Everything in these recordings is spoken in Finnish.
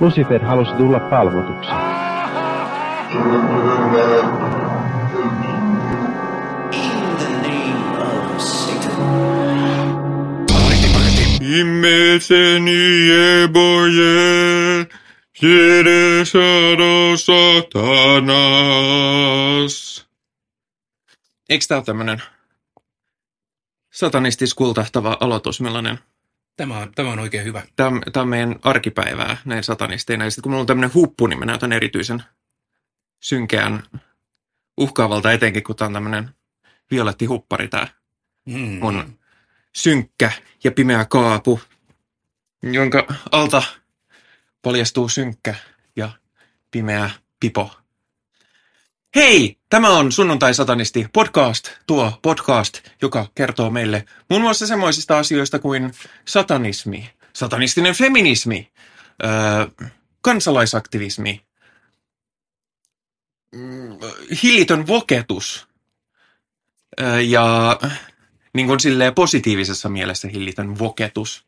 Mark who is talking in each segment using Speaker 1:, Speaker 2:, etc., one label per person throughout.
Speaker 1: Lucifer halusi tulla palvotuksi.
Speaker 2: Imeseni eboje, Jeresaro satanas. Eikö tää ole tämmönen satanistis kultahtava aloitus, millainen?
Speaker 3: Tämä on, tämä on oikein hyvä.
Speaker 2: Tämä, on- tämä on meidän arkipäivää näin satanisteina. Ja sitten kun mulla on tämmöinen huppu, niin mä näytän erityisen synkeän uhkaavalta, etenkin kun tämä on tämmöinen violetti huppari tämä
Speaker 3: Mm.
Speaker 2: mun synkkä ja pimeä kaapu, jonka alta paljastuu synkkä ja pimeä pipo. Hei! Tämä on Sunnuntai Satanisti podcast, tuo podcast, joka kertoo meille muun muassa semmoisista asioista kuin satanismi, satanistinen feminismi, öö, kansalaisaktivismi, mm, hillitön voketus öö, ja niin kuin silleen positiivisessa mielessä hillitön voketus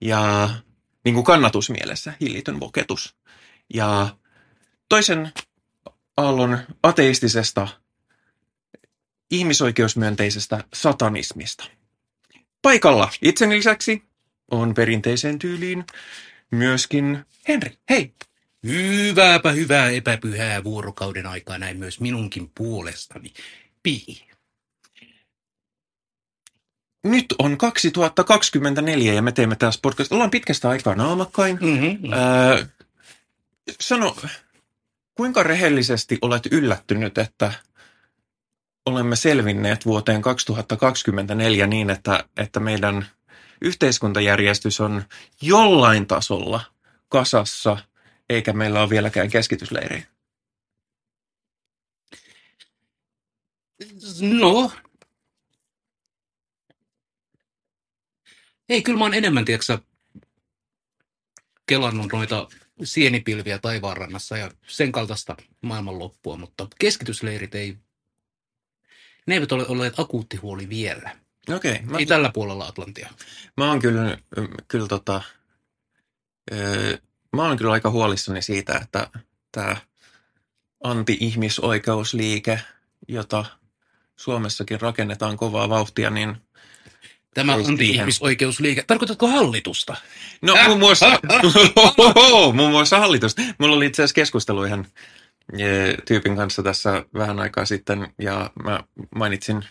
Speaker 2: ja niin kuin kannatusmielessä hillitön voketus. Ja toisen aallon ateistisesta, ihmisoikeusmyönteisestä satanismista. Paikalla itseni lisäksi on perinteiseen tyyliin myöskin Henri. Hei!
Speaker 3: Hyvääpä hyvää epäpyhää vuorokauden aikaa näin myös minunkin puolestani. Pi.
Speaker 2: Nyt on 2024 ja me teemme tässä podcast. Ollaan pitkästä aikaa naamakkain.
Speaker 3: Mm-hmm.
Speaker 2: Öö, sano, kuinka rehellisesti olet yllättynyt, että olemme selvinneet vuoteen 2024 niin, että, että meidän yhteiskuntajärjestys on jollain tasolla kasassa, eikä meillä ole vieläkään keskitysleiriä?
Speaker 3: No. Ei, kyllä mä oon enemmän, tiedätkö, kelannut noita sienipilviä taivaanrannassa ja sen kaltaista maailmanloppua, mutta keskitysleirit ei, ne eivät ole olleet akuutti huoli vielä.
Speaker 2: Okei, okay, mä,
Speaker 3: Ei tällä puolella Atlantia.
Speaker 2: mä oon kyllä, kyllä tota, öö, mä oon kyllä aika huolissani siitä, että tämä anti-ihmisoikeusliike, jota Suomessakin rakennetaan kovaa vauhtia, niin
Speaker 3: Tämä
Speaker 2: Ei
Speaker 3: anti-ihmisoikeusliike. Tarkoitatko hallitusta?
Speaker 2: No muun muassa, muun muassa hallitus. Mulla oli itse asiassa keskustelu ihan eh, tyypin kanssa tässä vähän aikaa sitten ja mä mainitsin,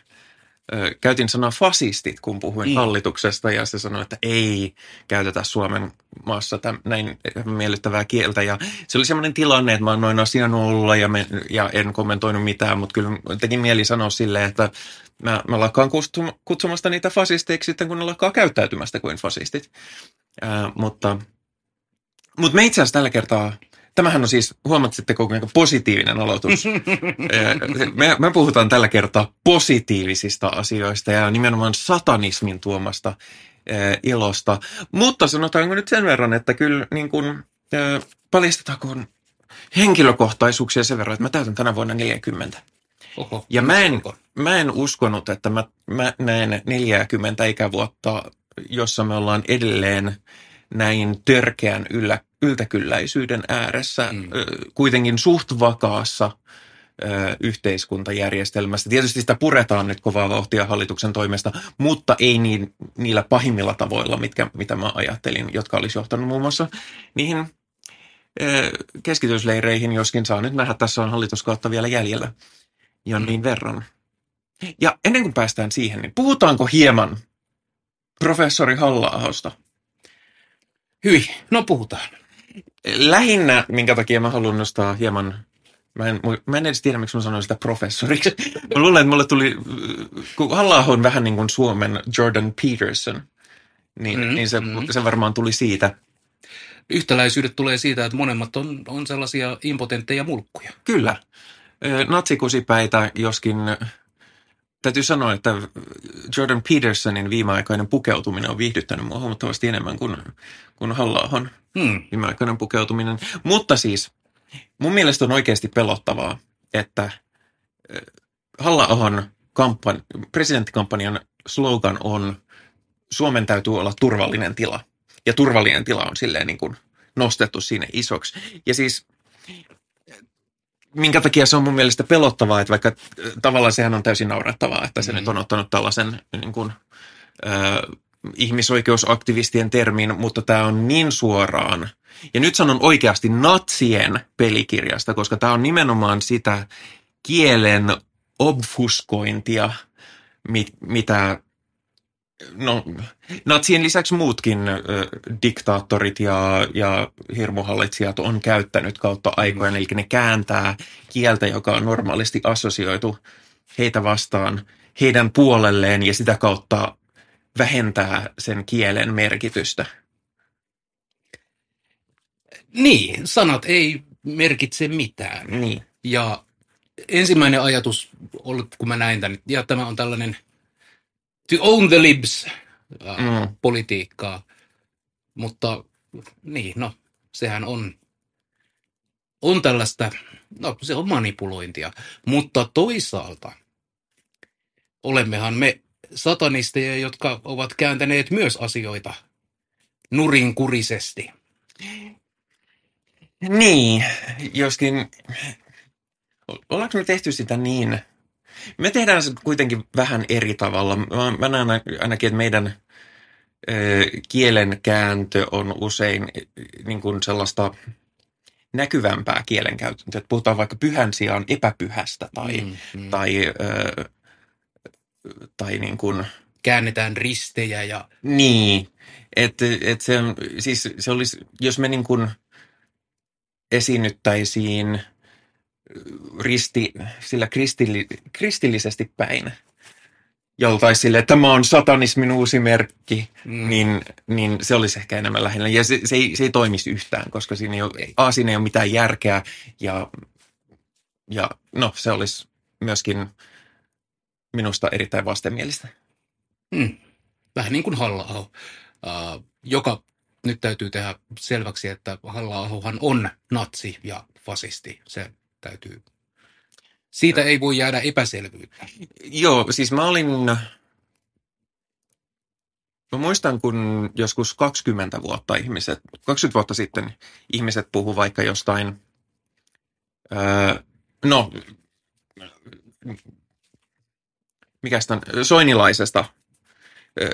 Speaker 2: ö, käytin sanaa fasistit, kun puhuin
Speaker 3: Mm.
Speaker 2: hallituksesta ja se sanoi, että ei käytetä Suomen maassa täm, näin miellyttävää kieltä ja se oli semmoinen tilanne, että mä oon noin asian ollut ja, me, ja en kommentoinut mitään, mutta kyllä teki mieli sanoa silleen, että mä, mä lakkaan kutsumasta niitä fasisteiksi sitten, kun ne lakkaa käyttäytymästä kuin fasistit. Ää, mutta, mutta me itse asiassa tällä kertaa, tämähän on siis, huomatsitteko kuinka positiivinen aloitus. Me, me puhutaan tällä kertaa positiivisista asioista ja nimenomaan satanismin tuomasta ää, ilosta. Mutta sanotaanko nyt sen verran, että kyllä niin kuin, ää, paljastetaanko henkilökohtaisuuksia sen verran, että mä täytän tänä vuonna 40.
Speaker 3: Oho.
Speaker 2: Ja mä en, mä en uskonut, että mä, mä näen 40 ikävuotta, jossa me ollaan edelleen näin törkeän yllä, yltäkylläisyyden ääressä,
Speaker 3: Mm.
Speaker 2: mm. kuitenkin suht vakaassa ö, yhteiskuntajärjestelmässä. Tietysti sitä puretaan nyt kovaa vauhtia hallituksen toimesta, mutta ei niin, niillä pahimmilla tavoilla, mitkä, mitä mä ajattelin, jotka olisi johtanut muun muassa niihin ö, keskitysleireihin, joskin saa nyt nähdä, tässä on hallituskautta vielä jäljellä jonnin verran. Ja ennen kuin päästään siihen, niin puhutaanko hieman professori halla
Speaker 3: Hyi, no puhutaan.
Speaker 2: Lähinnä, minkä takia mä haluan nostaa hieman, mä en, mä en edes tiedä, miksi mä sanoin sitä professoriksi. Mä luulen, että mulle tuli, kun halla on vähän niin kuin Suomen Jordan Peterson, niin,
Speaker 3: Mm,
Speaker 2: niin se,
Speaker 3: mm.
Speaker 2: se varmaan tuli siitä.
Speaker 3: Yhtäläisyydet tulee siitä, että monemmat on, on sellaisia impotentteja mulkkuja.
Speaker 2: Kyllä. Natsikusipäitä, joskin täytyy sanoa, että Jordan Petersonin viimeaikainen pukeutuminen on viihdyttänyt mua huomattavasti enemmän kuin, kuin halla
Speaker 3: Hmm.
Speaker 2: viimeaikainen pukeutuminen. Mutta siis mun mielestä on oikeasti pelottavaa, että halla kampan, presidenttikampanjan slogan on Suomen täytyy olla turvallinen tila. Ja turvallinen tila on silleen niin kuin nostettu sinne isoksi. Ja siis minkä takia se on mun mielestä pelottavaa, että vaikka äh, tavallaan sehän on täysin naurettavaa, että se mm. nyt on ottanut tällaisen niin kuin, äh, ihmisoikeusaktivistien termin, mutta tämä on niin suoraan. Ja nyt sanon oikeasti natsien pelikirjasta, koska tämä on nimenomaan sitä kielen obfuskointia, mit, mitä no, natsien lisäksi muutkin ö, diktaattorit ja, ja hirmuhallitsijat on käyttänyt kautta aikojen, eli ne kääntää kieltä, joka on normaalisti assosioitu heitä vastaan heidän puolelleen ja sitä kautta vähentää sen kielen merkitystä.
Speaker 3: Niin, sanat ei merkitse mitään.
Speaker 2: Niin.
Speaker 3: Ja ensimmäinen ajatus, kun mä näin tämän, ja tämä on tällainen to own the libs äh,
Speaker 2: Mm.
Speaker 3: politiikkaa, mutta niin, no, sehän on, on tällaista, no se on manipulointia, mutta toisaalta olemmehan me satanisteja, jotka ovat kääntäneet myös asioita nurinkurisesti.
Speaker 2: Niin, joskin, ollaanko me tehty sitä niin? Me tehdään se kuitenkin vähän eri tavalla. Mä, mä näen ainakin, että meidän ö, kielenkääntö on usein niin kuin sellaista näkyvämpää kielenkäyttöä. Että puhutaan vaikka pyhän sijaan epäpyhästä tai,
Speaker 3: Mm, mm.
Speaker 2: tai, ö, tai niin kuin,
Speaker 3: Käännetään ristejä ja
Speaker 2: niin, että et se, siis se olisi, jos me niin kuin esiinnyttäisiin risti, sillä kristilli, kristillisesti päin, ja oltaisiin silleen, että tämä on satanismin uusi merkki,
Speaker 3: mm,
Speaker 2: niin, niin se olisi ehkä enemmän lähellä. Ja se, se, ei, se ei toimisi yhtään, koska siinä ei ole. A, siinä ei ole mitään järkeä, ja, ja no, se olisi myöskin minusta erittäin vastenmielistä.
Speaker 3: Mm. Vähän niin kuin halla uh, joka nyt täytyy tehdä selväksi, että halla on natsi ja fasisti. Se täytyy. Siitä ei voi jäädä epäselvyyttä.
Speaker 2: Joo, siis mä olin... Mä muistan, kun joskus 20 vuotta ihmiset, 20 vuotta sitten ihmiset puhu vaikka jostain, öö, no, mikä on, soinilaisesta öö,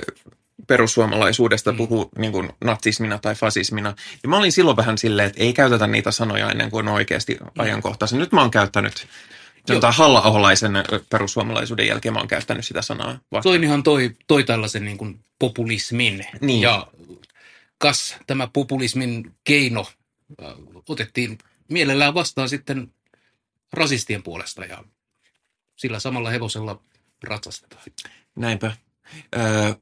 Speaker 2: perussuomalaisuudesta
Speaker 3: Mm.
Speaker 2: puhuu niin kuin natsismina tai fasismina. Ja mä olin silloin vähän silleen, että ei käytetä niitä sanoja ennen kuin on oikeasti ajankohtaisen. Nyt mä oon käyttänyt
Speaker 3: Joo.
Speaker 2: Sanotaan halla perussuomalaisuuden jälkeen mä oon käyttänyt sitä sanaa vastaan.
Speaker 3: Soinihan toi, toi tällaisen niin kuin populismin.
Speaker 2: Niin.
Speaker 3: Ja kas tämä populismin keino äh, otettiin mielellään vastaan sitten rasistien puolesta ja sillä samalla hevosella ratsastetaan.
Speaker 2: Näinpä. Öö,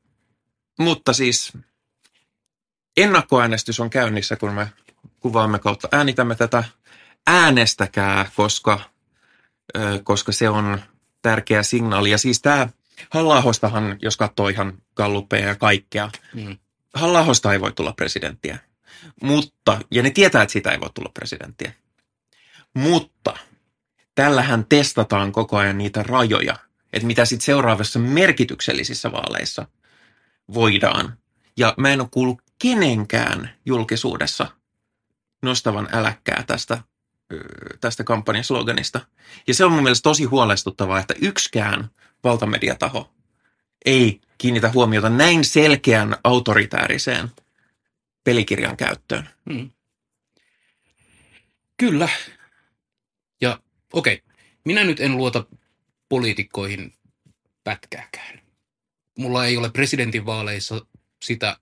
Speaker 2: mutta siis ennakkoäänestys on käynnissä, kun me kuvaamme kautta äänitämme tätä. Äänestäkää, koska, öö, koska se on tärkeä signaali. Ja siis tämä halla jos katsoo ihan galluppeja ja kaikkea,
Speaker 3: Mm.
Speaker 2: halla ei voi tulla presidenttiä. Mutta, ja ne tietää, että siitä ei voi tulla presidenttiä. Mutta tällähän testataan koko ajan niitä rajoja, että mitä sitten seuraavassa merkityksellisissä vaaleissa voidaan. Ja mä en ole kuullut kenenkään julkisuudessa nostavan äläkkää tästä, tästä kampanjan sloganista. Ja se on mun mielestä tosi huolestuttavaa, että yksikään valtamediataho ei kiinnitä huomiota näin selkeän autoritääriseen pelikirjan käyttöön.
Speaker 3: Mm. Kyllä. Ja okei, minä nyt en luota poliitikkoihin pätkääkään. Mulla ei ole presidentinvaaleissa sitä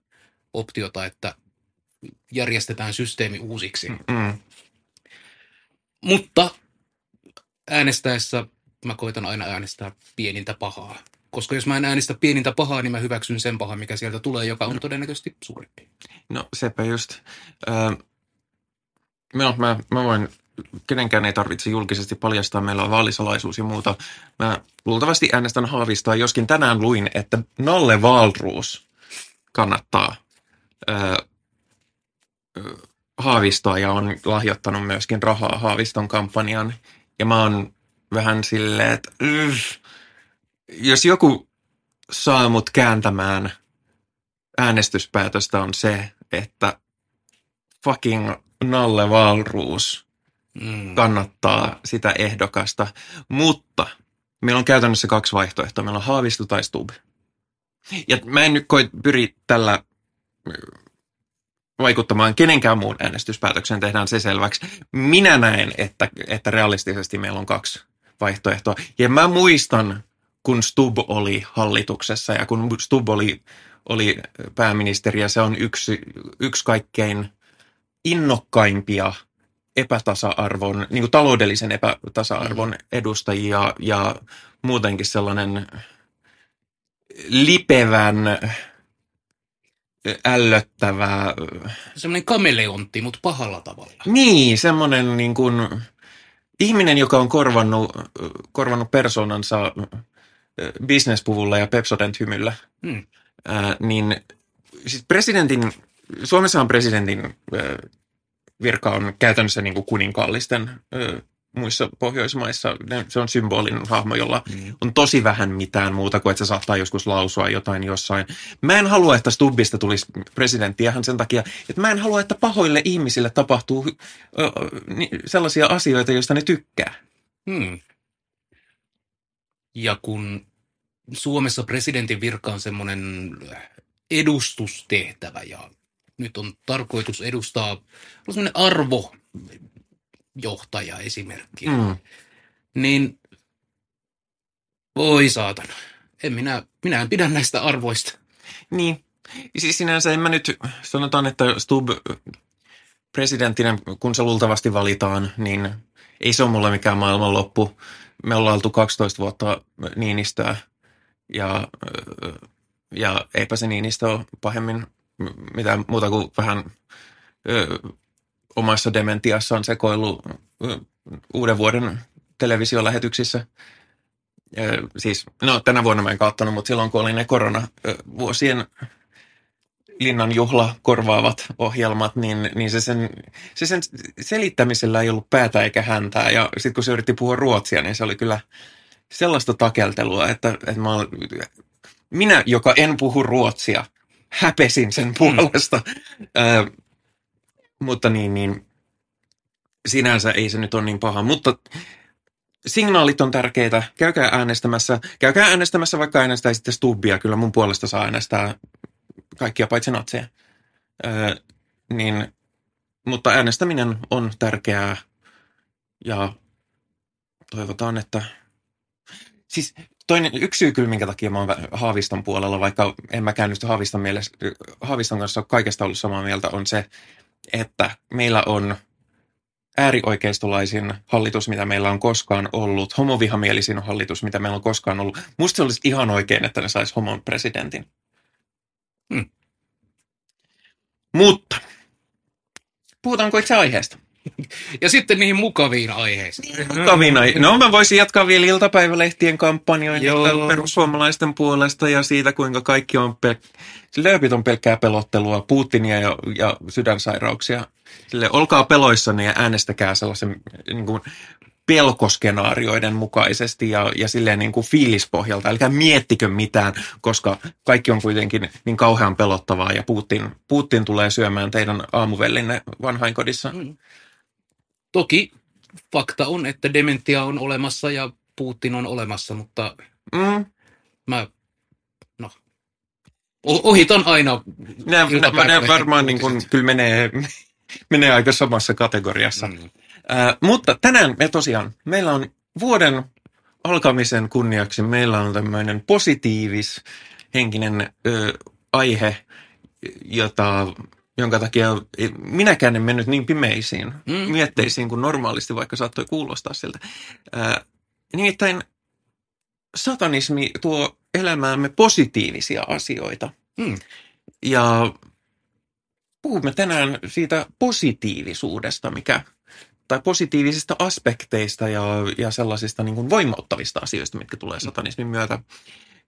Speaker 3: optiota, että järjestetään systeemi uusiksi.
Speaker 2: Mm.
Speaker 3: Mutta äänestäessä mä koitan aina äänestää pienintä pahaa. Koska jos mä en äänestä pienintä pahaa, niin mä hyväksyn sen pahan, mikä sieltä tulee, joka on todennäköisesti suurempi.
Speaker 2: No sepä just. Öö, no, mä, mä voin, kenenkään ei tarvitse julkisesti paljastaa, meillä on vaalisalaisuus ja muuta. Mä luultavasti äänestän Haavistaa, joskin tänään luin, että Nalle Valruus kannattaa öö, Haavistoa ja on lahjoittanut myöskin rahaa Haaviston kampanjaan. Ja mä oon vähän silleen, että yh, jos joku saa mut kääntämään äänestyspäätöstä on se, että fucking Nalle Valruus
Speaker 3: Mm.
Speaker 2: kannattaa sitä ehdokasta, mutta meillä on käytännössä kaksi vaihtoehtoa. Meillä on Haavisto tai Stub. Ja mä en nyt koi, pyri tällä ö, vaikuttamaan kenenkään muun äänestyspäätökseen, tehdään se selväksi. Minä näen, että, että realistisesti meillä on kaksi vaihtoehtoa. Ja mä muistan, kun Stub oli hallituksessa ja kun Stub oli, oli pääministeri ja se on yksi, yksi kaikkein innokkaimpia epätasa-arvon, niin kuin taloudellisen epätasa-arvon edustajia ja muutenkin sellainen lipevän, ällöttävä,
Speaker 3: Semmoinen kameleontti, mutta pahalla tavalla.
Speaker 2: niin semmoinen niin kuin, ihminen, joka on korvannut, korvannut persoonansa bisnespuvulla ja Pepsodent hymyllä,
Speaker 3: Mm.
Speaker 2: ää, niin siis presidentin, Suomessahan presidentin ää, virka on käytännössä niin kuin kuninkaallisten ää, muissa Pohjoismaissa. Se on symbolinen hahmo, jolla
Speaker 3: Mm.
Speaker 2: on tosi vähän mitään muuta kuin, että se saattaa joskus lausua jotain jossain. Mä en halua, että Stubbista tulisi presidentti ihan sen takia, että mä en halua, että pahoille ihmisille tapahtuu ö, ö, sellaisia asioita, joista ne tykkää.
Speaker 3: Hmm. Ja kun Suomessa presidentin virka on semmoinen edustustehtävä ja nyt on tarkoitus edustaa olla semmoinen arvojohtaja esimerkki,
Speaker 2: Mm.
Speaker 3: niin voi saatana. En minä, minä en pidä näistä arvoista.
Speaker 2: Niin. Siis sinänsä en mä nyt, sanotaan, että Stubb presidenttinä, kun se luultavasti valitaan, niin ei se ole mulle mikään maailmanloppu. Me ollaan oltu 12 vuotta Niinistöä ja, ja eipä se Niinistö ole pahemmin mitään muuta kuin vähän ö, omassa dementiassaan sekoillut ö, uuden vuoden televisiolähetyksissä. Ö, siis, no tänä vuonna mä en katsonut, mutta silloin kun oli ne koronavuosien linnan juhla korvaavat ohjelmat, niin, niin se, sen, se sen selittämisellä ei ollut päätä eikä häntää. Ja sitten kun se yritti puhua ruotsia, niin se oli kyllä sellaista takeltelua, että, että mä, minä, joka en puhu ruotsia, häpesin sen puolesta. Ö, mutta niin, niin sinänsä ei se nyt ole niin paha. Mutta signaalit on tärkeitä. Käykää äänestämässä. Käykää äänestämässä, vaikka äänestäisitte Stubbia. Kyllä mun puolesta saa äänestää kaikkia paitsi natseja. Öö, niin, mutta äänestäminen on tärkeää ja toivotaan, että... Siis toinen, yksi syy kyllä, minkä takia mä oon Haaviston puolella, vaikka en mäkään nyt Haaviston, mielessä, Haaviston kanssa kaikesta ollut samaa mieltä, on se, että meillä on äärioikeistolaisin hallitus, mitä meillä on koskaan ollut, homovihamielisin hallitus, mitä meillä on koskaan ollut. Musta se olisi ihan oikein, että ne sais homon presidentin.
Speaker 3: Hmm.
Speaker 2: Mutta, puhutaanko itse aiheesta?
Speaker 3: Ja sitten niihin mukaviin aiheisiin.
Speaker 2: Mukavina. No mä voisin jatkaa vielä iltapäivälehtien kampanjoita perussuomalaisten puolesta ja siitä, kuinka kaikki on pel- lööpit on pelkkää pelottelua, Putinia ja, ja sydänsairauksia. Sille, olkaa peloissanne ja äänestäkää sellaisen niin kuin, pelkoskenaarioiden mukaisesti ja, ja silleen niin kuin fiilispohjalta. Älkää miettikö mitään, koska kaikki on kuitenkin niin kauhean pelottavaa ja Putin, Putin tulee syömään teidän aamuvellinne vanhainkodissa.
Speaker 3: Mm. Toki fakta on, että dementia on olemassa ja Putin on olemassa, mutta
Speaker 2: Mm.
Speaker 3: mä no, ohitan aina.
Speaker 2: Nämä, nämä, nämä
Speaker 3: iltapäivälehti-
Speaker 2: varmaan niin kuin, kyllä menee, menee aika samassa kategoriassa. Mm. Ää, mutta tänään me tosiaan, meillä on vuoden alkamisen kunniaksi, meillä on tämmöinen positiivis henkinen ö, aihe, jota, jonka takia minäkään en mennyt niin pimeisiin
Speaker 3: Mm.
Speaker 2: mm. mietteisiin kuin normaalisti, vaikka saattoi kuulostaa siltä. Ää, nimittäin satanismi tuo elämäämme positiivisia asioita.
Speaker 3: Mm.
Speaker 2: Ja puhumme tänään siitä positiivisuudesta, mikä, tai positiivisista aspekteista ja, ja sellaisista niin kuin voimauttavista asioista, mitkä tulee satanismin myötä.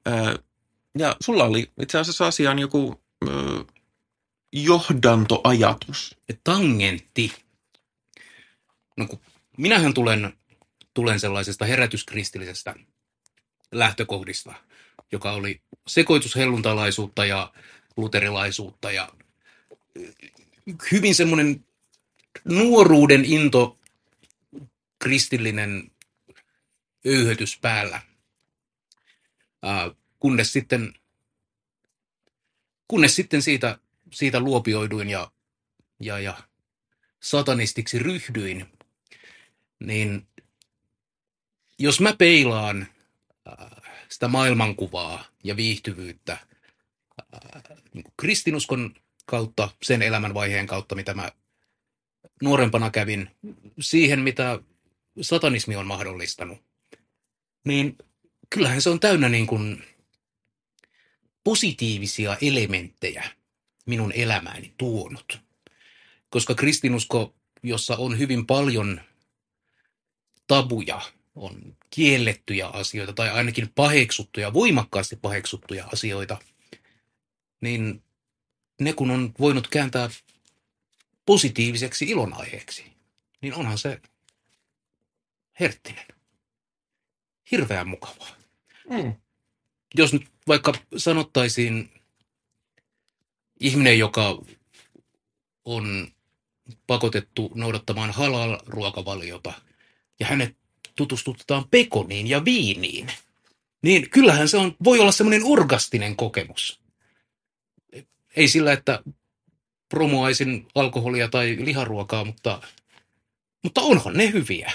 Speaker 2: Ö, ja sulla oli itse asiassa asiaan joku ö, johdantoajatus.
Speaker 3: Tangentti. No kun minähän tulen, tulen sellaisesta herätyskristillisestä lähtökohdista, joka oli sekoitus helluntalaisuutta ja luterilaisuutta ja hyvin semmoinen nuoruuden into kristillinen öyhötys päällä. Ää, kunnes sitten, kunnes sitten siitä, siitä luopioiduin ja, ja, ja satanistiksi ryhdyin, niin jos mä peilaan ää, sitä maailmankuvaa ja viihtyvyyttä ää, niin kuin kristinuskon kautta, sen elämänvaiheen kautta, mitä mä nuorempana kävin, siihen, mitä satanismi on mahdollistanut, niin kyllähän se on täynnä niin kuin positiivisia elementtejä minun elämääni tuonut. Koska kristinusko, jossa on hyvin paljon tabuja, on kiellettyjä asioita tai ainakin paheksuttuja, voimakkaasti paheksuttuja asioita, niin ne kun on voinut kääntää positiiviseksi ilonaiheeksi, niin onhan se herttinen. Hirveän mukavaa.
Speaker 2: Mm.
Speaker 3: Jos nyt vaikka sanottaisiin ihminen, joka on pakotettu noudattamaan halal-ruokavaliota ja hänet tutustutetaan pekoniin ja viiniin, niin kyllähän se on, voi olla semmoinen orgastinen kokemus. Ei sillä, että promoaisin alkoholia tai liharuokaa, mutta, mutta onhan ne hyviä.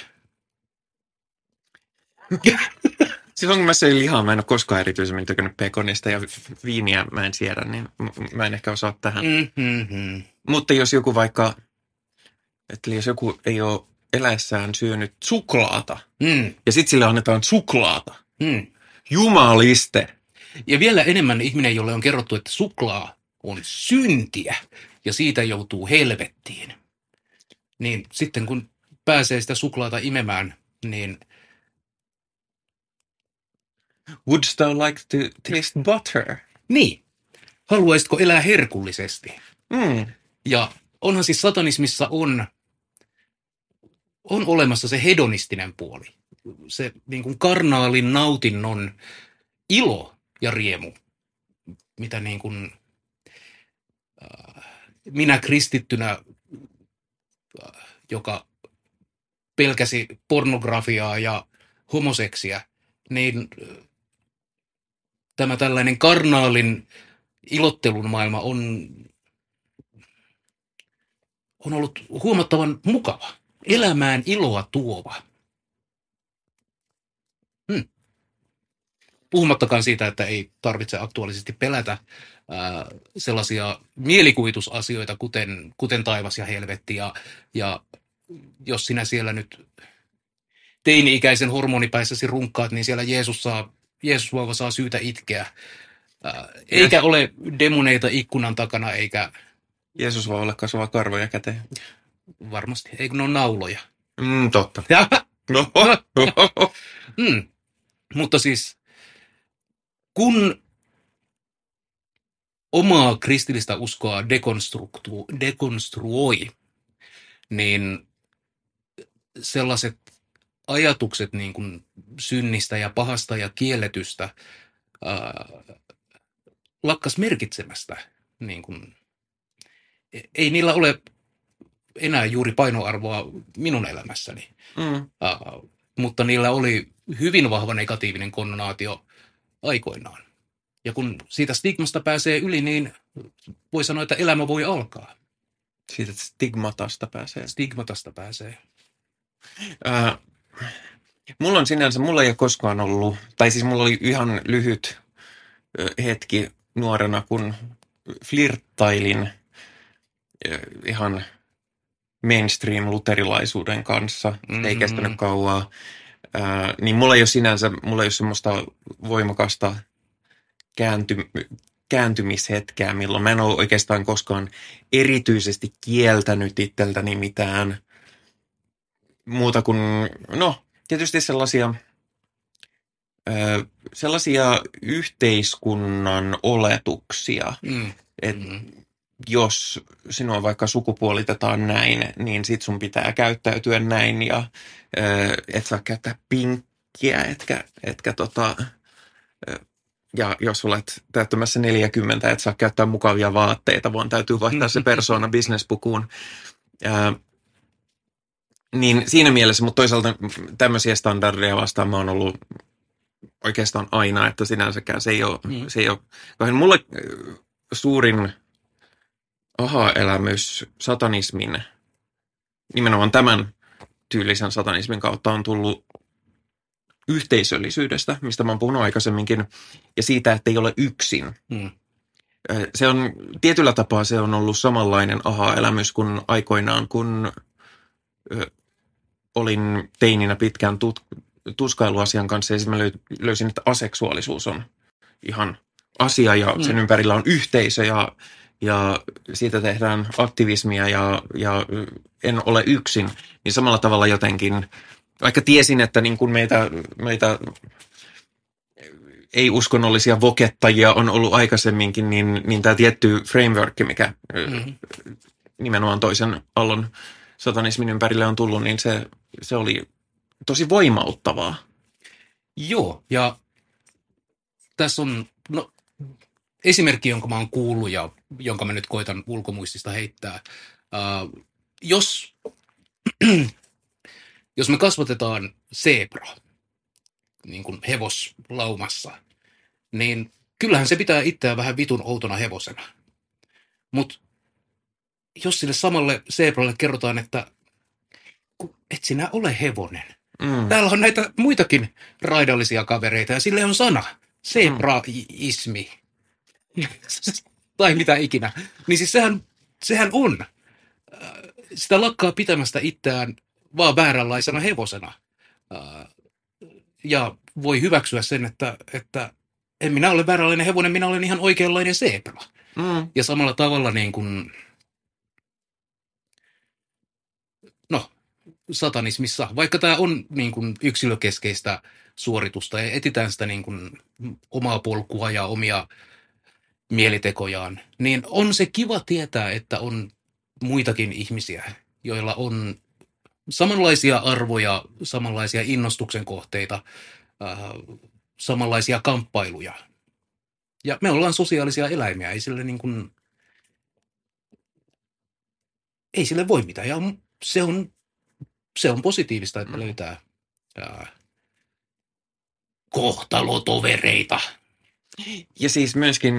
Speaker 2: Silloin kun mä söin lihaa, mä en ole koskaan erityisemmin tykännyt pekonista ja viiniä mä en siedä, niin mä en ehkä osaa tähän.
Speaker 3: Mm-hmm.
Speaker 2: Mutta jos joku vaikka, että jos joku ei ole eläessään syönyt suklaata,
Speaker 3: Mm,
Speaker 2: ja sitten sille annetaan suklaata,
Speaker 3: mm.
Speaker 2: jumaliste.
Speaker 3: Ja vielä enemmän ihminen, jolle on kerrottu, että suklaa on syntiä ja siitä joutuu helvettiin. Niin sitten kun pääsee sitä suklaata imemään, niin
Speaker 2: Would thou like to taste butter?
Speaker 3: niin, haluaisitko elää herkullisesti?
Speaker 2: Mm.
Speaker 3: Ja onhan siis satanismissa on, on olemassa se hedonistinen puoli. Se niin kuin karnaalin nautinnon ilo ja riemu, mitä niin kuin, äh, minä kristittynä, äh, joka pelkäsi pornografiaa ja homoseksiä, niin äh, tämä tällainen karnaalin ilottelun maailma on on ollut huomattavan mukava, elämään iloa tuova. Hmm. Puhumattakaan siitä, että ei tarvitse aktuaalisesti pelätä ää, sellaisia mielikuvitusasioita, kuten, kuten taivas ja helvetti. Ja, ja jos sinä siellä nyt teini-ikäisen hormonipäissäsi runkkaat, niin siellä Jeesus, saa, Jeesus vauva saa syytä itkeä. Ää, eikä ole demoneita ikkunan takana, eikä
Speaker 2: Jeesus voi olla kasvaa karvoja käteen.
Speaker 3: varmasti, ei kun ne on nauloja.
Speaker 2: Mm, totta. No.
Speaker 3: mm. Mutta siis, kun omaa kristillistä uskoa dekonstruoi, niin sellaiset ajatukset niin kuin synnistä ja pahasta ja kielletystä ää, lakkas merkitsemästä. Niin kuin, ei niillä ole enää juuri painoarvoa minun elämässäni.
Speaker 2: Mm.
Speaker 3: Uh, mutta niillä oli hyvin vahva negatiivinen konnotaatio aikoinaan. Ja kun siitä stigmasta pääsee yli, niin voi sanoa, että elämä voi alkaa.
Speaker 2: Siitä stigmatasta pääsee.
Speaker 3: Stigmatasta pääsee.
Speaker 2: Ää, mulla on sinänsä, mulla ei ole koskaan ollut, tai siis mulla oli ihan lyhyt hetki nuorena, kun flirttailin ihan mainstream-luterilaisuuden kanssa. Mm-hmm. Ei kestänyt kauaa. Ää, niin mulla ei ole sinänsä, mulla ei ole semmoista voimakasta käänty, kääntymishetkeä, milloin mä en ole oikeastaan koskaan erityisesti kieltänyt itseltäni mitään muuta kuin, no, tietysti sellaisia, ö, sellaisia yhteiskunnan oletuksia,
Speaker 3: Mm.
Speaker 2: että
Speaker 3: Mm.
Speaker 2: jos sinua vaikka sukupuolitetaan näin, niin sit sun pitää käyttäytyä näin ja ö, et saa käyttää pinkkiä, etkä, etkä tota, ö, ja jos olet täyttämässä 40, et saa käyttää mukavia vaatteita, vaan täytyy vaihtaa se persoona bisnespukuun. Ö, Niin siinä mielessä, mutta toisaalta tämmöisiä standardeja vastaan mä oon ollut oikeastaan aina, että sinänsäkään se ei ole,
Speaker 3: mm.
Speaker 2: se ei ole. Mulle äh, suurin aha-elämys satanismin, nimenomaan tämän tyylisen satanismin kautta on tullut yhteisöllisyydestä, mistä mä oon puhunut aikaisemminkin, ja siitä, että ei ole yksin.
Speaker 3: Mm.
Speaker 2: Se on, tietyllä tapaa se on ollut samanlainen aha-elämys kuin aikoinaan, kun olin teininä pitkään tut, tuskailuasian kanssa ja sitten mä löy, löysin, että aseksuaalisuus on ihan asia ja sen
Speaker 3: Mm.
Speaker 2: ympärillä on yhteisö ja, ja siitä tehdään aktivismia ja, ja en ole yksin. Niin samalla tavalla jotenkin, vaikka tiesin, että niin kuin meitä, meitä ei-uskonnollisia vokettajia on ollut aikaisemminkin, niin, niin tämä tietty framework, mikä
Speaker 3: Mm.
Speaker 2: nimenomaan toisen allon satanismin ympärille on tullut, niin se, se oli tosi voimauttavaa.
Speaker 3: Joo, ja tässä on no, esimerkki, jonka mä oon kuullut ja jonka mä nyt koitan ulkomuistista heittää. Uh, jos, jos me kasvatetaan zebra niin kuin hevoslaumassa, niin kyllähän se pitää itseään vähän vitun outona hevosena. Mutta jos sille samalle zebralle kerrotaan, että "Ku- et sinä ole hevonen,
Speaker 2: Mm.
Speaker 3: Täällä on näitä muitakin raidallisia kavereita ja sille on sana. Zebraismi. tai mitä ikinä. Niin siis sehän, sehän on. Äh, Sitä lakkaa pitämästä itseään vaan vääränlaisena hevosena. Äh, Ja voi hyväksyä sen, että, että en minä ole vääränlainen hevonen, minä olen ihan oikeanlainen zebra.
Speaker 2: Mm.
Speaker 3: Ja samalla tavalla niin kuin, no, satanismissa, vaikka tämä on niin kuin yksilökeskeistä suoritusta ja etsitään sitä niin kuin omaa polkua ja omia mielitekojaan, niin on se kiva tietää, että on muitakin ihmisiä, joilla on samanlaisia arvoja, samanlaisia innostuksen kohteita, äh, samanlaisia kamppailuja. Ja me ollaan sosiaalisia eläimiä, ei sille niin kuin, ei sille voi mitään. Ja se on, se on positiivista, että löytää ää, kohtalotovereita.
Speaker 2: Ja siis myöskin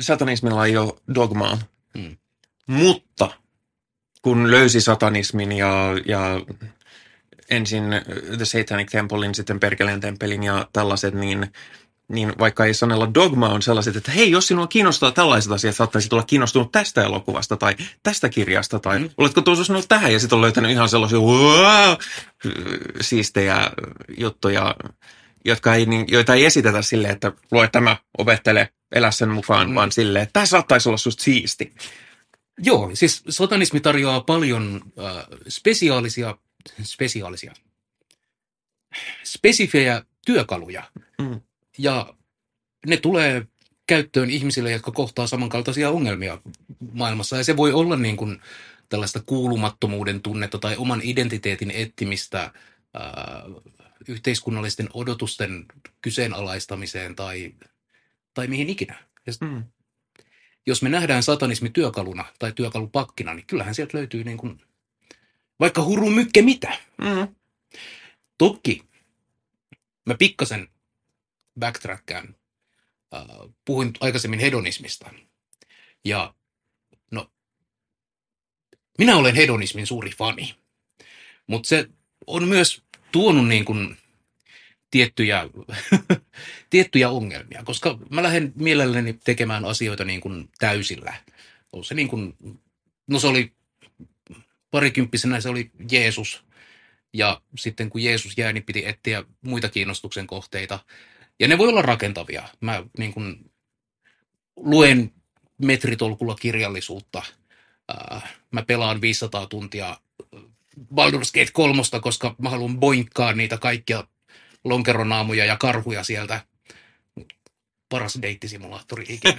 Speaker 2: satanismilla ei ole dogmaa.
Speaker 3: Mm.
Speaker 2: Mutta kun löysi satanismin ja, ja ensin The Satanic Templein, sitten Perkeleen temppelin ja tällaiset, niin, niin vaikka ei sanella dogma on sellaiset, että hei, jos sinua kiinnostaa tällaiset asiat, saattaisit olla kiinnostunut tästä elokuvasta tai tästä kirjasta tai
Speaker 3: Mm.
Speaker 2: oletko tutustunut tähän ja sitten on löytänyt ihan sellaisia wow, siistejä juttuja, jotka ei, niin- joita ei esitetä silleen, että lue tämä, opettele, elä sen mukaan,
Speaker 3: mm.
Speaker 2: vaan silleen, että tämä saattaisi olla susta siisti.
Speaker 3: Joo, siis satanismi tarjoaa paljon äh, spesiaalisia, spesiaalisia, spesifejä työkaluja.
Speaker 2: Mm.
Speaker 3: Ja ne tulee käyttöön ihmisille, jotka kohtaa samankaltaisia ongelmia maailmassa. Ja se voi olla niin kuin tällaista kuulumattomuuden tunnetta tai oman identiteetin etsimistä ää, yhteiskunnallisten odotusten kyseenalaistamiseen tai, tai mihin ikinä. Ja
Speaker 2: Mm.
Speaker 3: jos me nähdään satanismi työkaluna tai työkalupakkina, niin kyllähän sieltä löytyy niin kuin, vaikka huru mykke mitä.
Speaker 2: Mm.
Speaker 3: Toki mä pikkasen backtrackään. Äh, puhuin aikaisemmin hedonismista. Ja no, minä olen hedonismin suuri fani. Mutta se on myös tuonut niin kuin tiettyjä, tiettyjä ongelmia, koska mä lähden mielelläni tekemään asioita niin kuin täysillä. On se niin kuin, no se oli parikymppisenä se oli Jeesus, ja sitten kun Jeesus jää, niin piti etsiä muita kiinnostuksen kohteita. Ja ne voi olla rakentavia. Mä niin kun, luen metritolkulla kirjallisuutta. Ää, mä pelaan 500 tuntia Baldur's Gate 3, koska mä haluan boinkkaa niitä kaikkia lonkeronaamuja ja karhuja sieltä. Paras deittisimulaattori ikinä.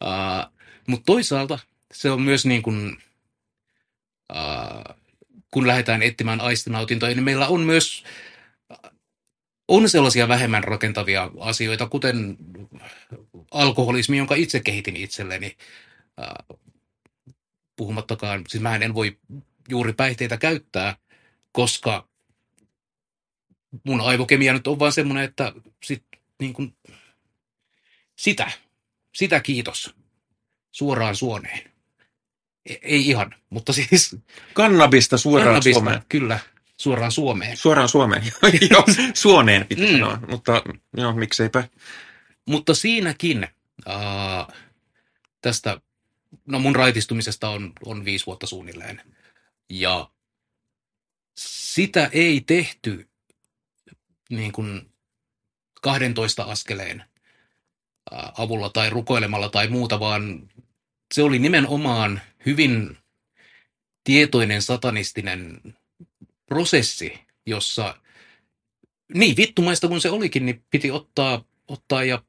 Speaker 3: Mutta toisaalta se on myös niin kuin, ää, kun lähdetään etsimään aistinautintoja, niin meillä on myös on sellaisia vähemmän rakentavia asioita, kuten alkoholismi, jonka itse kehitin itselleni. Puhumattakaan, siis mä en voi juuri päihteitä käyttää, koska mun aivokemia nyt on vaan semmoinen, että sit, niin kuin, sitä, sitä kiitos suoraan suoneen. E- ei ihan, mutta siis
Speaker 2: Kannabista suoraan
Speaker 3: kannabista,
Speaker 2: Suomeen.
Speaker 3: kyllä, suoraan Suomeen.
Speaker 2: Suoraan Suomeen. Joo, suoneen piti
Speaker 3: Mm.
Speaker 2: sanoa, mutta joo, mikseipä.
Speaker 3: Mutta siinäkin ää, tästä, no mun raitistumisesta on, on viisi vuotta suunnilleen. Ja sitä ei tehty niin kuin 12 askeleen ää, avulla tai rukoilemalla tai muuta, vaan se oli nimenomaan hyvin tietoinen satanistinen prosessi, jossa niin vittumaista kuin se olikin, niin piti ottaa, ottaa ja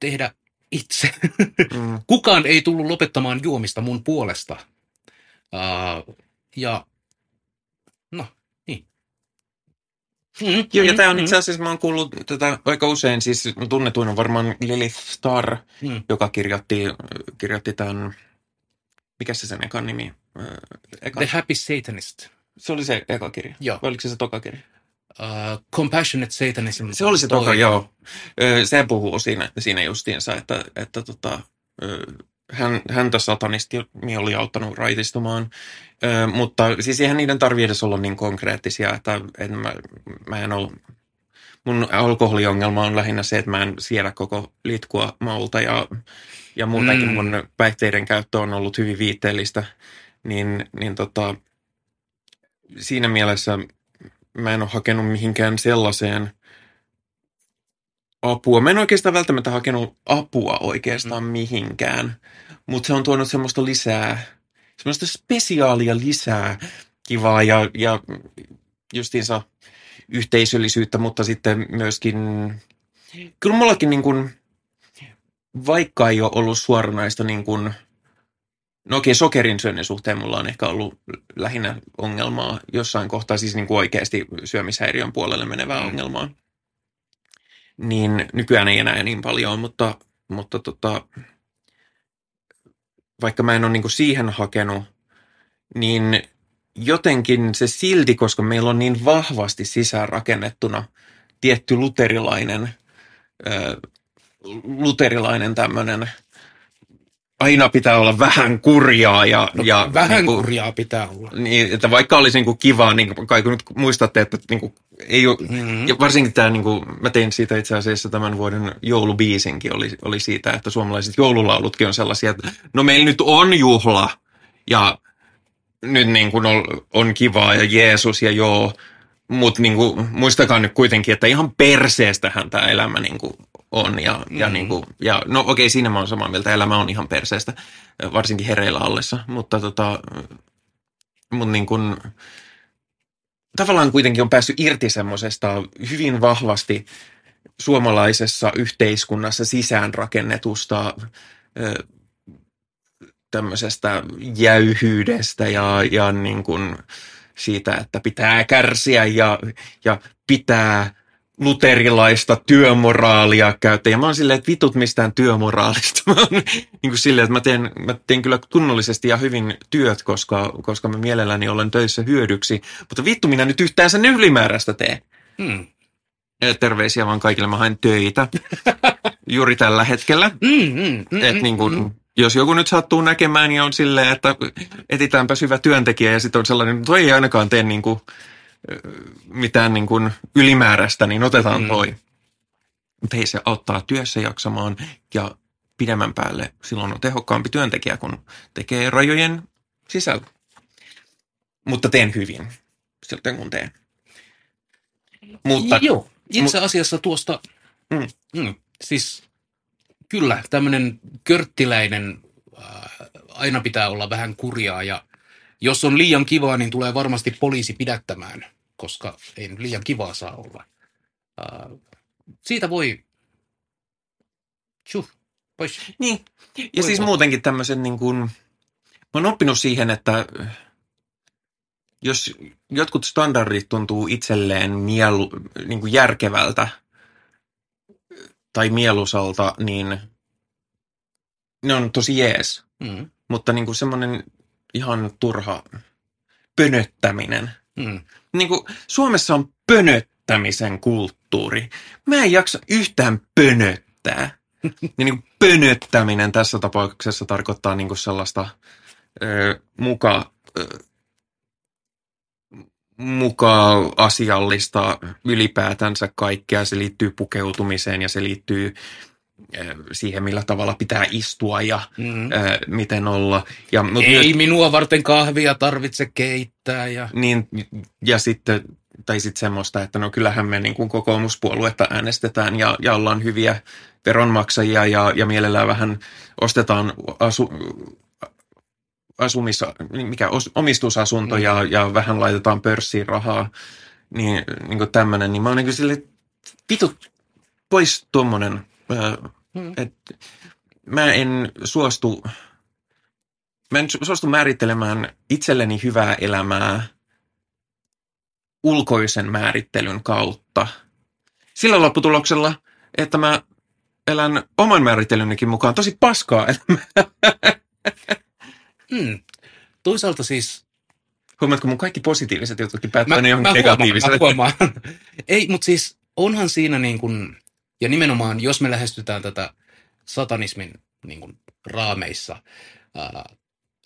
Speaker 3: tehdä itse.
Speaker 2: Mm.
Speaker 3: Kukaan ei tullut lopettamaan juomista mun puolesta. Uh, ja no, niin. Mm,
Speaker 2: Joo, ja tämä on
Speaker 3: mm,
Speaker 2: itse asiassa, mä oon kuullut tätä aika usein, siis tunnetuin on varmaan Lilith Starr,
Speaker 3: mm.
Speaker 2: joka kirjoitti, kirjoitti tämän, mikä se sen ekan nimi? Ö, Eka,
Speaker 3: The Happy Satanist.
Speaker 2: Se oli se eka kirja.
Speaker 3: Joo.
Speaker 2: Vai oliko se se toka kirja?
Speaker 3: Uh, Compassionate Satanism.
Speaker 2: Se oli se toka, joo. Se puhuu siinä, siinä justiinsa, että, että tota, hän, häntä satanisti oli auttanut raitistumaan, Ö, mutta siis eihän niiden tarvitse edes olla niin konkreettisia, että, että mä, mä en ole, mun alkoholiongelma on lähinnä se, että mä en siedä koko litkua maulta ja, ja muutenkin
Speaker 3: Mm.
Speaker 2: mun päihteiden käyttö on ollut hyvin viitteellistä, niin, niin tota, siinä mielessä mä en ole hakenut mihinkään sellaiseen apua. Mä en oikeastaan välttämättä hakenut apua oikeastaan mm. mihinkään, mutta se on tuonut semmoista lisää, semmoista spesiaalia lisää kivaa ja, ja justiinsa yhteisöllisyyttä, mutta sitten myöskin, kyllä mullakin niin kuin, vaikka ei ole ollut suoranaista niin kuin, no okei, sokerin syönnin suhteen mulla on ehkä ollut lähinnä ongelmaa jossain kohtaa, siis niin kuin oikeasti syömishäiriön puolelle menevää
Speaker 3: Mm.
Speaker 2: ongelmaa. Niin nykyään ei enää niin paljon, mutta, mutta tota, vaikka mä en ole niin kuin siihen hakenut, niin jotenkin se silti, koska meillä on niin vahvasti sisäänrakennettuna tietty luterilainen, ö, luterilainen tämmöinen, aina pitää olla vähän kurjaa ja,
Speaker 3: No,
Speaker 2: ja
Speaker 3: vähän
Speaker 2: niin kuin-
Speaker 3: kurjaa pitää olla.
Speaker 2: niin, että vaikka olisi niin kuin kivaa, niin kai kun nyt muistatte, että niin kuin, ei ole,
Speaker 3: Mm.
Speaker 2: ja varsinkin tämä, niin kuin, mä tein siitä itse asiassa tämän vuoden joulubiisinkin, oli, oli siitä, että suomalaiset joululaulutkin on sellaisia, että no meillä nyt on juhla, ja nyt niin kuin on, on kivaa, ja Jeesus, ja joo, mutta niin kuin, muistakaa nyt kuitenkin, että ihan perseestähän tämä elämä niin kuin on. Ja, ja,
Speaker 3: Mhm.
Speaker 2: niin kuin, ja no okei, siinä mä oon samaa mieltä, elämä on ihan perseestä, varsinkin hereillä ollessa, mutta tota, mut niin kuin, tavallaan kuitenkin on päässyt irti semmoisesta hyvin vahvasti suomalaisessa yhteiskunnassa sisäänrakennetusta ö, tämmöisestä jäyhyydestä ja, ja niin kuin siitä, että pitää kärsiä ja, ja pitää luterilaista työmoraalia käyttää. Ja mä oon silleen, että vitut mistään työmoraalista. Mä oon niin kuin silleen, että mä teen, mä teen kyllä tunnollisesti ja hyvin työt, koska, koska mä mielelläni olen töissä hyödyksi. Mutta vittu minä nyt yhtään sen ylimääräistä teen.
Speaker 3: Mm.
Speaker 2: Ja Terveisiä vaan kaikille, mä haen töitä juuri tällä hetkellä.
Speaker 3: Mm, mm, mm,
Speaker 2: Et niin kun,
Speaker 3: mm.
Speaker 2: jos joku nyt sattuu näkemään, niin on silleen, että etitäänpä hyvä työntekijä ja sitten on sellainen, että toi ei ainakaan tee niin kuin, mitään niin kuin ylimääräistä, niin otetaan
Speaker 3: Mm.
Speaker 2: toi. Mutta hei, se auttaa työssä jaksamaan ja pidemmän päälle silloin on tehokkaampi työntekijä, kun tekee rajojen sisällä. Mutta teen hyvin siltä kun teen. Mutta
Speaker 3: Joo, itse asiassa tuosta,
Speaker 2: Mm.
Speaker 3: mm, siis kyllä tämmöinen körttiläinen äh, aina pitää olla vähän kurjaa ja jos on liian kivaa, niin tulee varmasti poliisi pidättämään, koska ei nyt liian kivaa saa olla. Äh, siitä voi, tjuh, pois.
Speaker 2: Niin. Ja
Speaker 3: Voi
Speaker 2: siis
Speaker 3: voi.
Speaker 2: muutenkin tämmöisen niin kuin, mä oon oppinut siihen, että jos jotkut standardit tuntuu itselleen mielu, niin kuin järkevältä tai mieluisalta, niin ne on tosi jees.
Speaker 3: Mm.
Speaker 2: Mutta niin kuin semmoinen ihan turha pönöttäminen.
Speaker 3: Mm.
Speaker 2: Niin kuin Suomessa on pönöttämisen kulttuuri. Mä en jaksa yhtään pönöttää. niin, kuin pönöttäminen tässä tapauksessa tarkoittaa niin kuin sellaista ö, muka, ö, muka asiallista ylipäätänsä kaikkea. Se liittyy pukeutumiseen ja se liittyy siihen, millä tavalla pitää istua ja
Speaker 3: Mm.
Speaker 2: ö, miten olla. Ja, mut
Speaker 3: Ei
Speaker 2: myös-
Speaker 3: minua varten kahvia tarvitse keittää. Ja...
Speaker 2: Niin, ja sitten, tai sitten semmoista, että no kyllähän me niin kuin kokoomuspuoluetta äänestetään ja, ja ollaan hyviä veronmaksajia ja, ja mielellään vähän ostetaan asu, asumis, mikä, os, omistusasunto
Speaker 3: Mm.
Speaker 2: ja, ja vähän laitetaan pörssiin rahaa, niin, niin kuin tämmöinen, niin mä oon niin kuin sille, vitu, pois tuommoinen,
Speaker 3: Mm.
Speaker 2: että mä en suostu, mä en su- suostu määrittelemään itselleni hyvää elämää ulkoisen määrittelyn kautta. Sillä lopputuloksella, että mä elän oman määrittelynikin mukaan tosi paskaa elämää.
Speaker 3: Mm. Toisaalta siis
Speaker 2: Huomaatko mun kaikki positiiviset jututkin ne
Speaker 3: mä,
Speaker 2: johonkin negatiiviselle?
Speaker 3: mä huomaan. Ei, mutta siis onhan siinä niin kuin, ja nimenomaan jos me lähestytään tätä satanismin niin kuin raameissa, ää,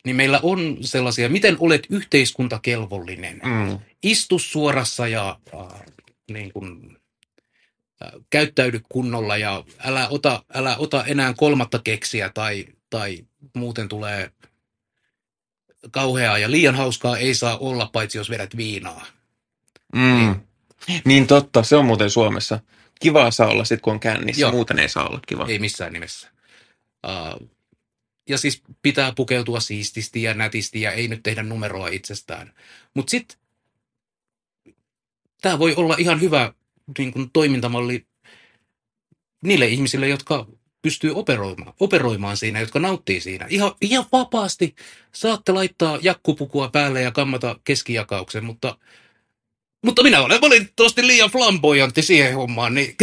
Speaker 3: niin meillä on sellaisia, miten olet yhteiskuntakelvollinen.
Speaker 2: Mm,
Speaker 3: Istu suorassa ja ää, niin kuin, ää, käyttäydy kunnolla ja älä ota, älä ota enää kolmatta keksiä tai, tai muuten tulee kauheaa ja liian hauskaa ei saa olla, paitsi jos vedät viinaa.
Speaker 2: mm. Niin totta, se on muuten Suomessa. Kivaa saa olla sit kun on kännissä,
Speaker 3: Joo.
Speaker 2: muuten ei saa olla kiva.
Speaker 3: Ei missään nimessä. Uh, ja siis pitää pukeutua siististi ja nätisti ja ei nyt tehdä numeroa itsestään. Mutta sitten tämä voi olla ihan hyvä niin kun, toimintamalli niille ihmisille, jotka pystyy operoimaan, operoimaan siinä, jotka nauttii siinä. Ihan, ihan vapaasti saatte laittaa jakkupukua päälle ja kammata keskijakauksen, mutta, mutta minä olen valitettavasti liian flamboyantti siihen hommaan. Niin,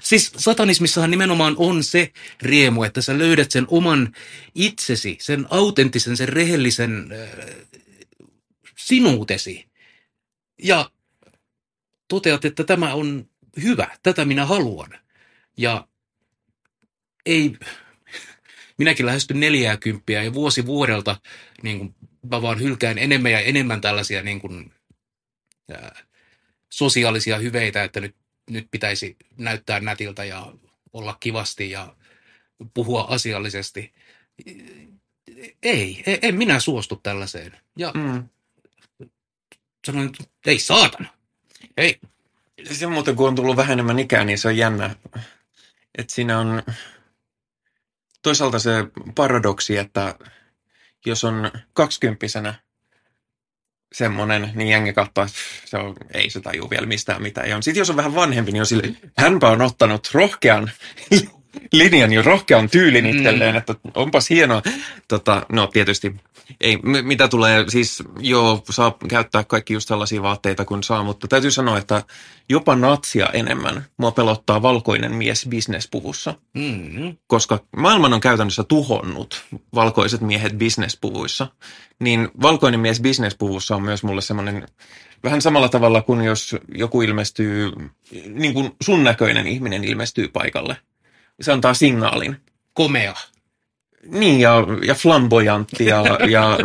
Speaker 3: siis satanismissahan nimenomaan on se riemu, että sä löydät sen oman itsesi, sen autenttisen, sen rehellisen äh, sinuutesi. Ja toteat, että tämä on hyvä, tätä minä haluan. Ja ei, minäkin lähestyn neljääkymppiä ja vuosi vuodelta niin kuin, mä vaan hylkään enemmän ja enemmän tällaisia niin kuin, ää, sosiaalisia hyveitä, että nyt, nyt pitäisi näyttää nätiltä ja olla kivasti ja puhua asiallisesti. Ei, ei en minä suostu tällaiseen. Ja
Speaker 2: Mm.
Speaker 3: sanoin, että ei saatana. Ei,
Speaker 2: Se muuten, kun on tullut vähän enemmän ikää, niin se on jännä. Että siinä on toisaalta se paradoksi, että jos on kaksikymppisenä semmoinen, niin jengi katsoo, että se on, ei se tajuu vielä mistään mitään. Ja sitten jos on vähän vanhempi, niin on sille, hänpä on ottanut rohkean linjan ja rohkean tyylin
Speaker 3: Mm.
Speaker 2: itselleen, että onpas hienoa. Tota, no tietysti ei, mitä tulee, siis joo, saa käyttää kaikki just tällaisia vaatteita kuin saa, mutta täytyy sanoa, että jopa natsia enemmän mua pelottaa valkoinen mies bisnespuvussa,
Speaker 3: mm,
Speaker 2: koska maailman on käytännössä tuhonnut valkoiset miehet bisnespuvuissa, niin valkoinen mies bisnespuvussa on myös mulle semmoinen vähän samalla tavalla kuin jos joku ilmestyy, niin kuin sun näköinen ihminen ilmestyy paikalle. Se antaa signaalin.
Speaker 3: komea.
Speaker 2: Niin, ja, ja flamboyantti ja, ja,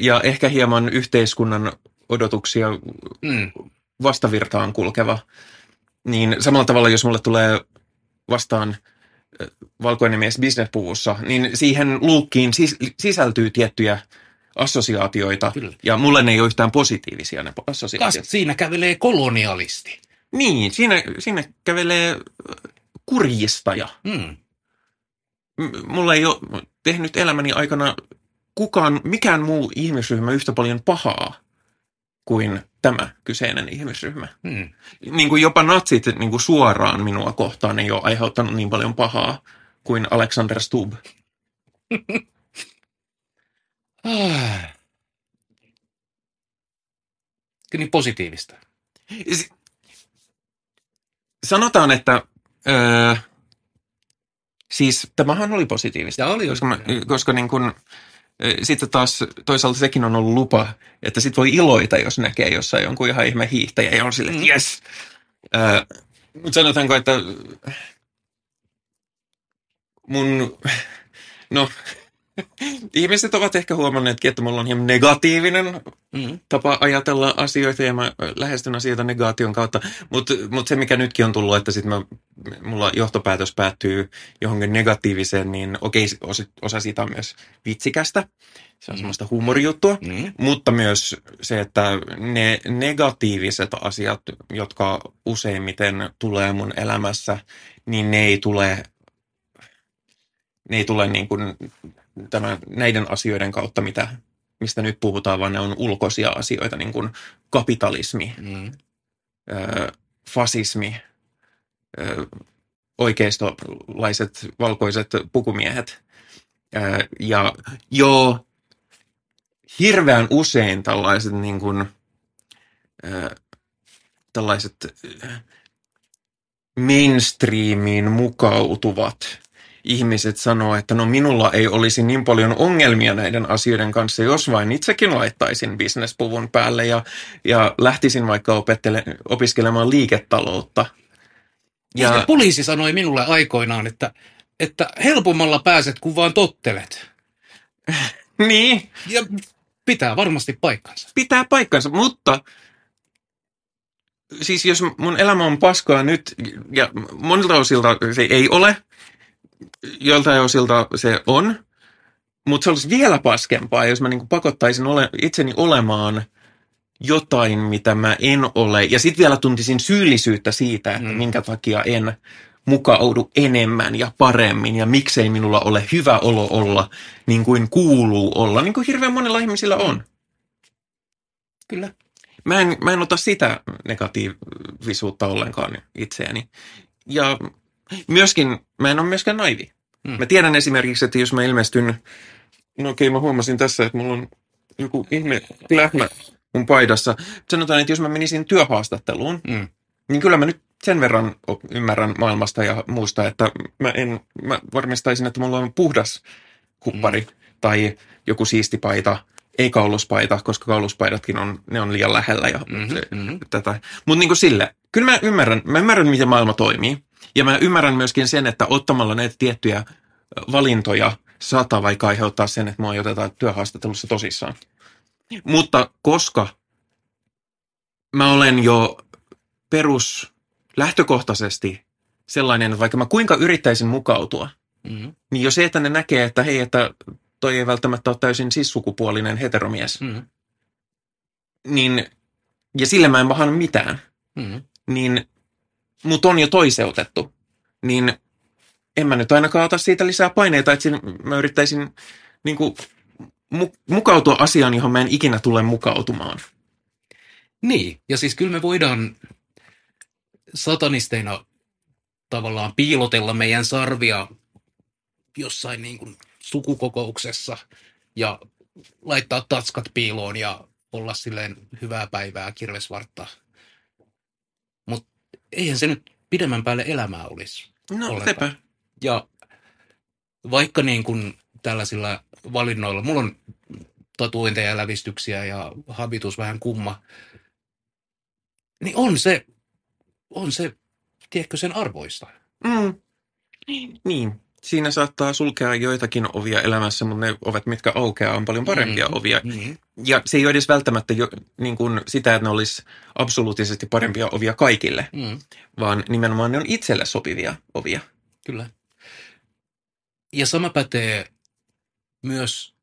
Speaker 2: ja ehkä hieman yhteiskunnan odotuksia
Speaker 3: Mm,
Speaker 2: vastavirtaan kulkeva. Niin samalla tavalla, jos mulle tulee vastaan valkoinen mies bisnespuvussa, niin siihen luukkiin sis- sisältyy tiettyjä assosiaatioita.
Speaker 3: Kyllä.
Speaker 2: Ja mulle ne ei ole yhtään positiivisia ne
Speaker 3: kas,
Speaker 2: assosiaatiot.
Speaker 3: siinä kävelee kolonialisti.
Speaker 2: Niin, siinä, siinä kävelee kurjistaja.
Speaker 3: Mm,
Speaker 2: mulla ei ole tehnyt elämäni aikana kukaan, mikään muu ihmisryhmä yhtä paljon pahaa kuin tämä kyseinen ihmisryhmä.
Speaker 3: mm.
Speaker 2: Niin kuin jopa natsit niin kuin suoraan minua kohtaan ei ole aiheuttanut niin paljon pahaa kuin Alexander Stubb.
Speaker 3: Ah. Kyllä niin positiivista.
Speaker 2: Sanotaan, että öö, siis tämähän oli positiivista.
Speaker 3: Ja oli
Speaker 2: koska, mä, koska niin kuin, sitten taas toisaalta sekin on ollut lupa, että sit voi iloita, jos näkee jossain jonkun ihan ihme hiihtäjä ja on silleen, että
Speaker 3: Mm.
Speaker 2: yes. Mutta sanotaanko, että mun, no, ihmiset ovat ehkä huomanneetkin, että mulla on hieman negatiivinen
Speaker 3: Mm.
Speaker 2: tapa ajatella asioita ja mä lähestyn asioita negaation kautta. Mutta mut se, mikä nytkin on tullut, että sit mä, mulla johtopäätös päättyy johonkin negatiiviseen, niin okei, osa, osa siitä on myös vitsikästä. Se on
Speaker 3: Mm.
Speaker 2: semmoista huumorijuttua.
Speaker 3: Mm.
Speaker 2: Mutta myös se, että ne negatiiviset asiat, jotka useimmiten tulee mun elämässä, niin ne ei tule, ne ei tule niin kuin tämän, näiden asioiden kautta, mitä, mistä nyt puhutaan, vaan ne on ulkoisia asioita, niin kuin kapitalismi,
Speaker 3: Mm.
Speaker 2: ö, fasismi, ö, oikeistolaiset valkoiset pukumiehet. Ö, ja joo, hirveän usein tällaiset niin kuin, ö, tällaiset mainstreamiin mukautuvat ihmiset sanoo, että no minulla ei olisi niin paljon ongelmia näiden asioiden kanssa, jos vain itsekin laittaisin bisnespuvun päälle ja, ja lähtisin vaikka opettele, opiskelemaan liiketaloutta.
Speaker 3: Ja
Speaker 2: Ja
Speaker 3: poliisi sanoi minulle aikoinaan, että, että helpommalla pääset, kun vaan tottelet.
Speaker 2: niin,
Speaker 3: Ja pitää varmasti paikkansa.
Speaker 2: pitää paikkansa, mutta siis jos mun elämä on paskaa nyt, ja monilta osilta se ei ole, joiltain osilta se on, mutta se olisi vielä paskempaa, jos mä niinku pakottaisin ole, itseni olemaan jotain, mitä mä en ole, ja sitten vielä tuntisin syyllisyyttä siitä, että
Speaker 3: Mm.
Speaker 2: minkä takia en mukaudu enemmän ja paremmin, ja miksei minulla ole hyvä olo olla niin kuin kuuluu olla, niin kuin hirveän monilla ihmisillä on.
Speaker 3: Kyllä.
Speaker 2: Mä en, mä en ota sitä negatiivisuutta ollenkaan itseäni. Ja myöskin, mä en ole myöskään naivi.
Speaker 3: Mm.
Speaker 2: Mä tiedän esimerkiksi, että jos mä ilmestyn, no okei mä huomasin tässä, että mulla on joku ihme lähmä mun paidassa. Sanotaan, että jos mä menisin työhaastatteluun,
Speaker 3: Mm.
Speaker 2: niin kyllä mä nyt sen verran ymmärrän maailmasta ja muusta, että mä, en, mä varmistaisin, että mulla on puhdas huppari mm. tai joku siisti paita, ei kauluspaita, koska kauluspaidatkin on, ne on liian lähellä ja
Speaker 3: Mhm,
Speaker 2: se,
Speaker 3: mhm.
Speaker 2: tätä. Mutta niin kuin sille, kyllä mä ymmärrän, mä ymmärrän, miten maailma toimii. Ja mä ymmärrän myöskin sen, että ottamalla näitä tiettyjä valintoja saattaa vaikka aiheuttaa sen, että mua ei oteta työhaastattelussa tosissaan. Mutta koska mä olen jo perus lähtökohtaisesti sellainen, että vaikka mä kuinka yrittäisin mukautua,
Speaker 3: Mm.
Speaker 2: niin jo se, että ne näkee, että hei, että toi ei välttämättä ole täysin sissukupuolinen heteromies,
Speaker 3: Mm.
Speaker 2: niin, ja sille mä en mitään,
Speaker 3: Mm.
Speaker 2: niin mut on jo toiseutettu, niin en mä nyt ainakaan ota siitä lisää paineita, että mä yrittäisin niin kuin, mu- mukautua asiaan, johon mä en ikinä tule mukautumaan.
Speaker 3: Niin, ja siis kyllä me voidaan satanisteina tavallaan piilotella meidän sarvia jossain niin kuin sukukokouksessa ja laittaa tatskat piiloon ja olla silleen hyvää päivää kirvesvartta. Eihän se nyt pidemmän päälle elämää olisi.
Speaker 2: No,
Speaker 3: Ollenkaan.
Speaker 2: sepä.
Speaker 3: Ja vaikka niin kuin tällaisilla valinnoilla, mulla on tatuointeja ja lävistyksiä ja habitus vähän kumma, niin on se, on se, tiedätkö, sen arvoista.
Speaker 2: Mm. Niin. Siinä saattaa sulkea joitakin ovia elämässä, mutta ne ovet, mitkä aukeaa, on paljon parempia
Speaker 3: Mm.
Speaker 2: ovia.
Speaker 3: Mm.
Speaker 2: Ja se ei ole edes välttämättä jo, niin kuin sitä, että ne olisi absoluuttisesti parempia ovia kaikille,
Speaker 3: Mm.
Speaker 2: vaan nimenomaan ne on itselle sopivia ovia.
Speaker 3: Kyllä. Ja sama pätee myös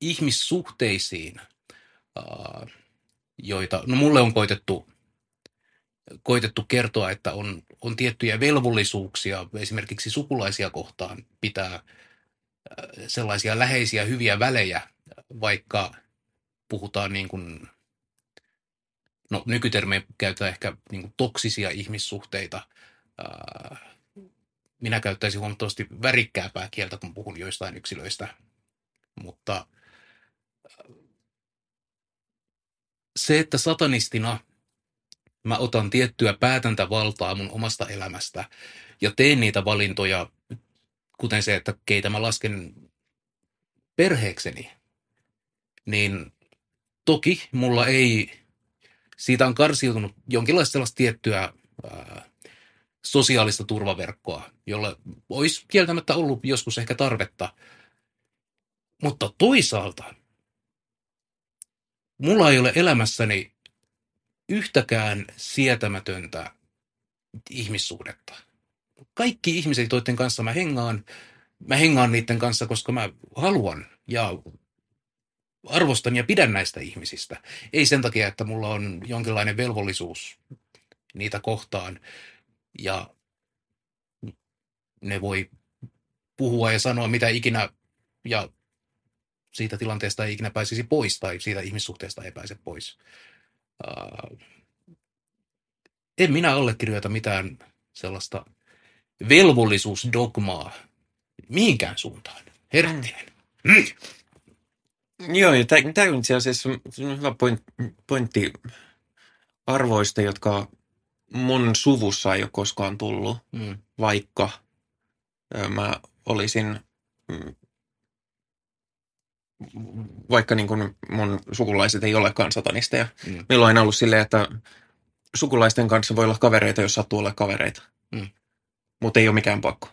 Speaker 3: ihmissuhteisiin, joita, no mulle on koitettu, koitettu kertoa, että on, on tiettyjä velvollisuuksia esimerkiksi sukulaisia kohtaan pitää ää, sellaisia läheisiä hyviä välejä, vaikka puhutaan niin kuin, no nykytermejä käytetään ehkä niin kuin toksisia ihmissuhteita, minä käyttäisin huomattavasti värikkääpää kieltä, kun puhun joistain yksilöistä. Mutta se, että satanistina mä otan tiettyä päätäntävaltaa mun omasta elämästä ja teen niitä valintoja, kuten se, että keitä mä lasken perheekseni, niin toki mulla ei, siitä on karsiutunut jonkinlaista sellaista tiettyä ää, sosiaalista turvaverkkoa, jolle olisi kieltämättä ollut joskus ehkä tarvetta. Mutta toisaalta mulla ei ole elämässäni yhtäkään sietämätöntä ihmissuhdetta. Kaikki ihmiset, joiden kanssa mä hengaan, mä hengaan niiden kanssa, koska mä haluan ja arvostan ja pidän näistä ihmisistä. Ei sen takia, että mulla on jonkinlainen velvollisuus niitä kohtaan ja ne voi puhua ja sanoa mitä ikinä ja siitä tilanteesta ei ikinä pääsisi pois tai siitä ihmissuhteesta ei pääse pois. Uh, en minä allekirjoita mitään sellaista velvollisuusdogmaa mihinkään suuntaan. Herttinen. Mm.
Speaker 2: Joo, ja tämä on itse asiassa hyvä point, pointti arvoista, jotka mun suvussa ei ole koskaan tullut,
Speaker 3: Mm.
Speaker 2: vaikka mä olisin, mm, vaikka niin kuin mun sukulaiset ei olekaan satanisteja.
Speaker 3: Mm.
Speaker 2: Meillä on aina ollut silleen, että sukulaisten kanssa voi olla kavereita, jos sattuu olla kavereita.
Speaker 3: Mm.
Speaker 2: Mutta ei ole mikään pakko.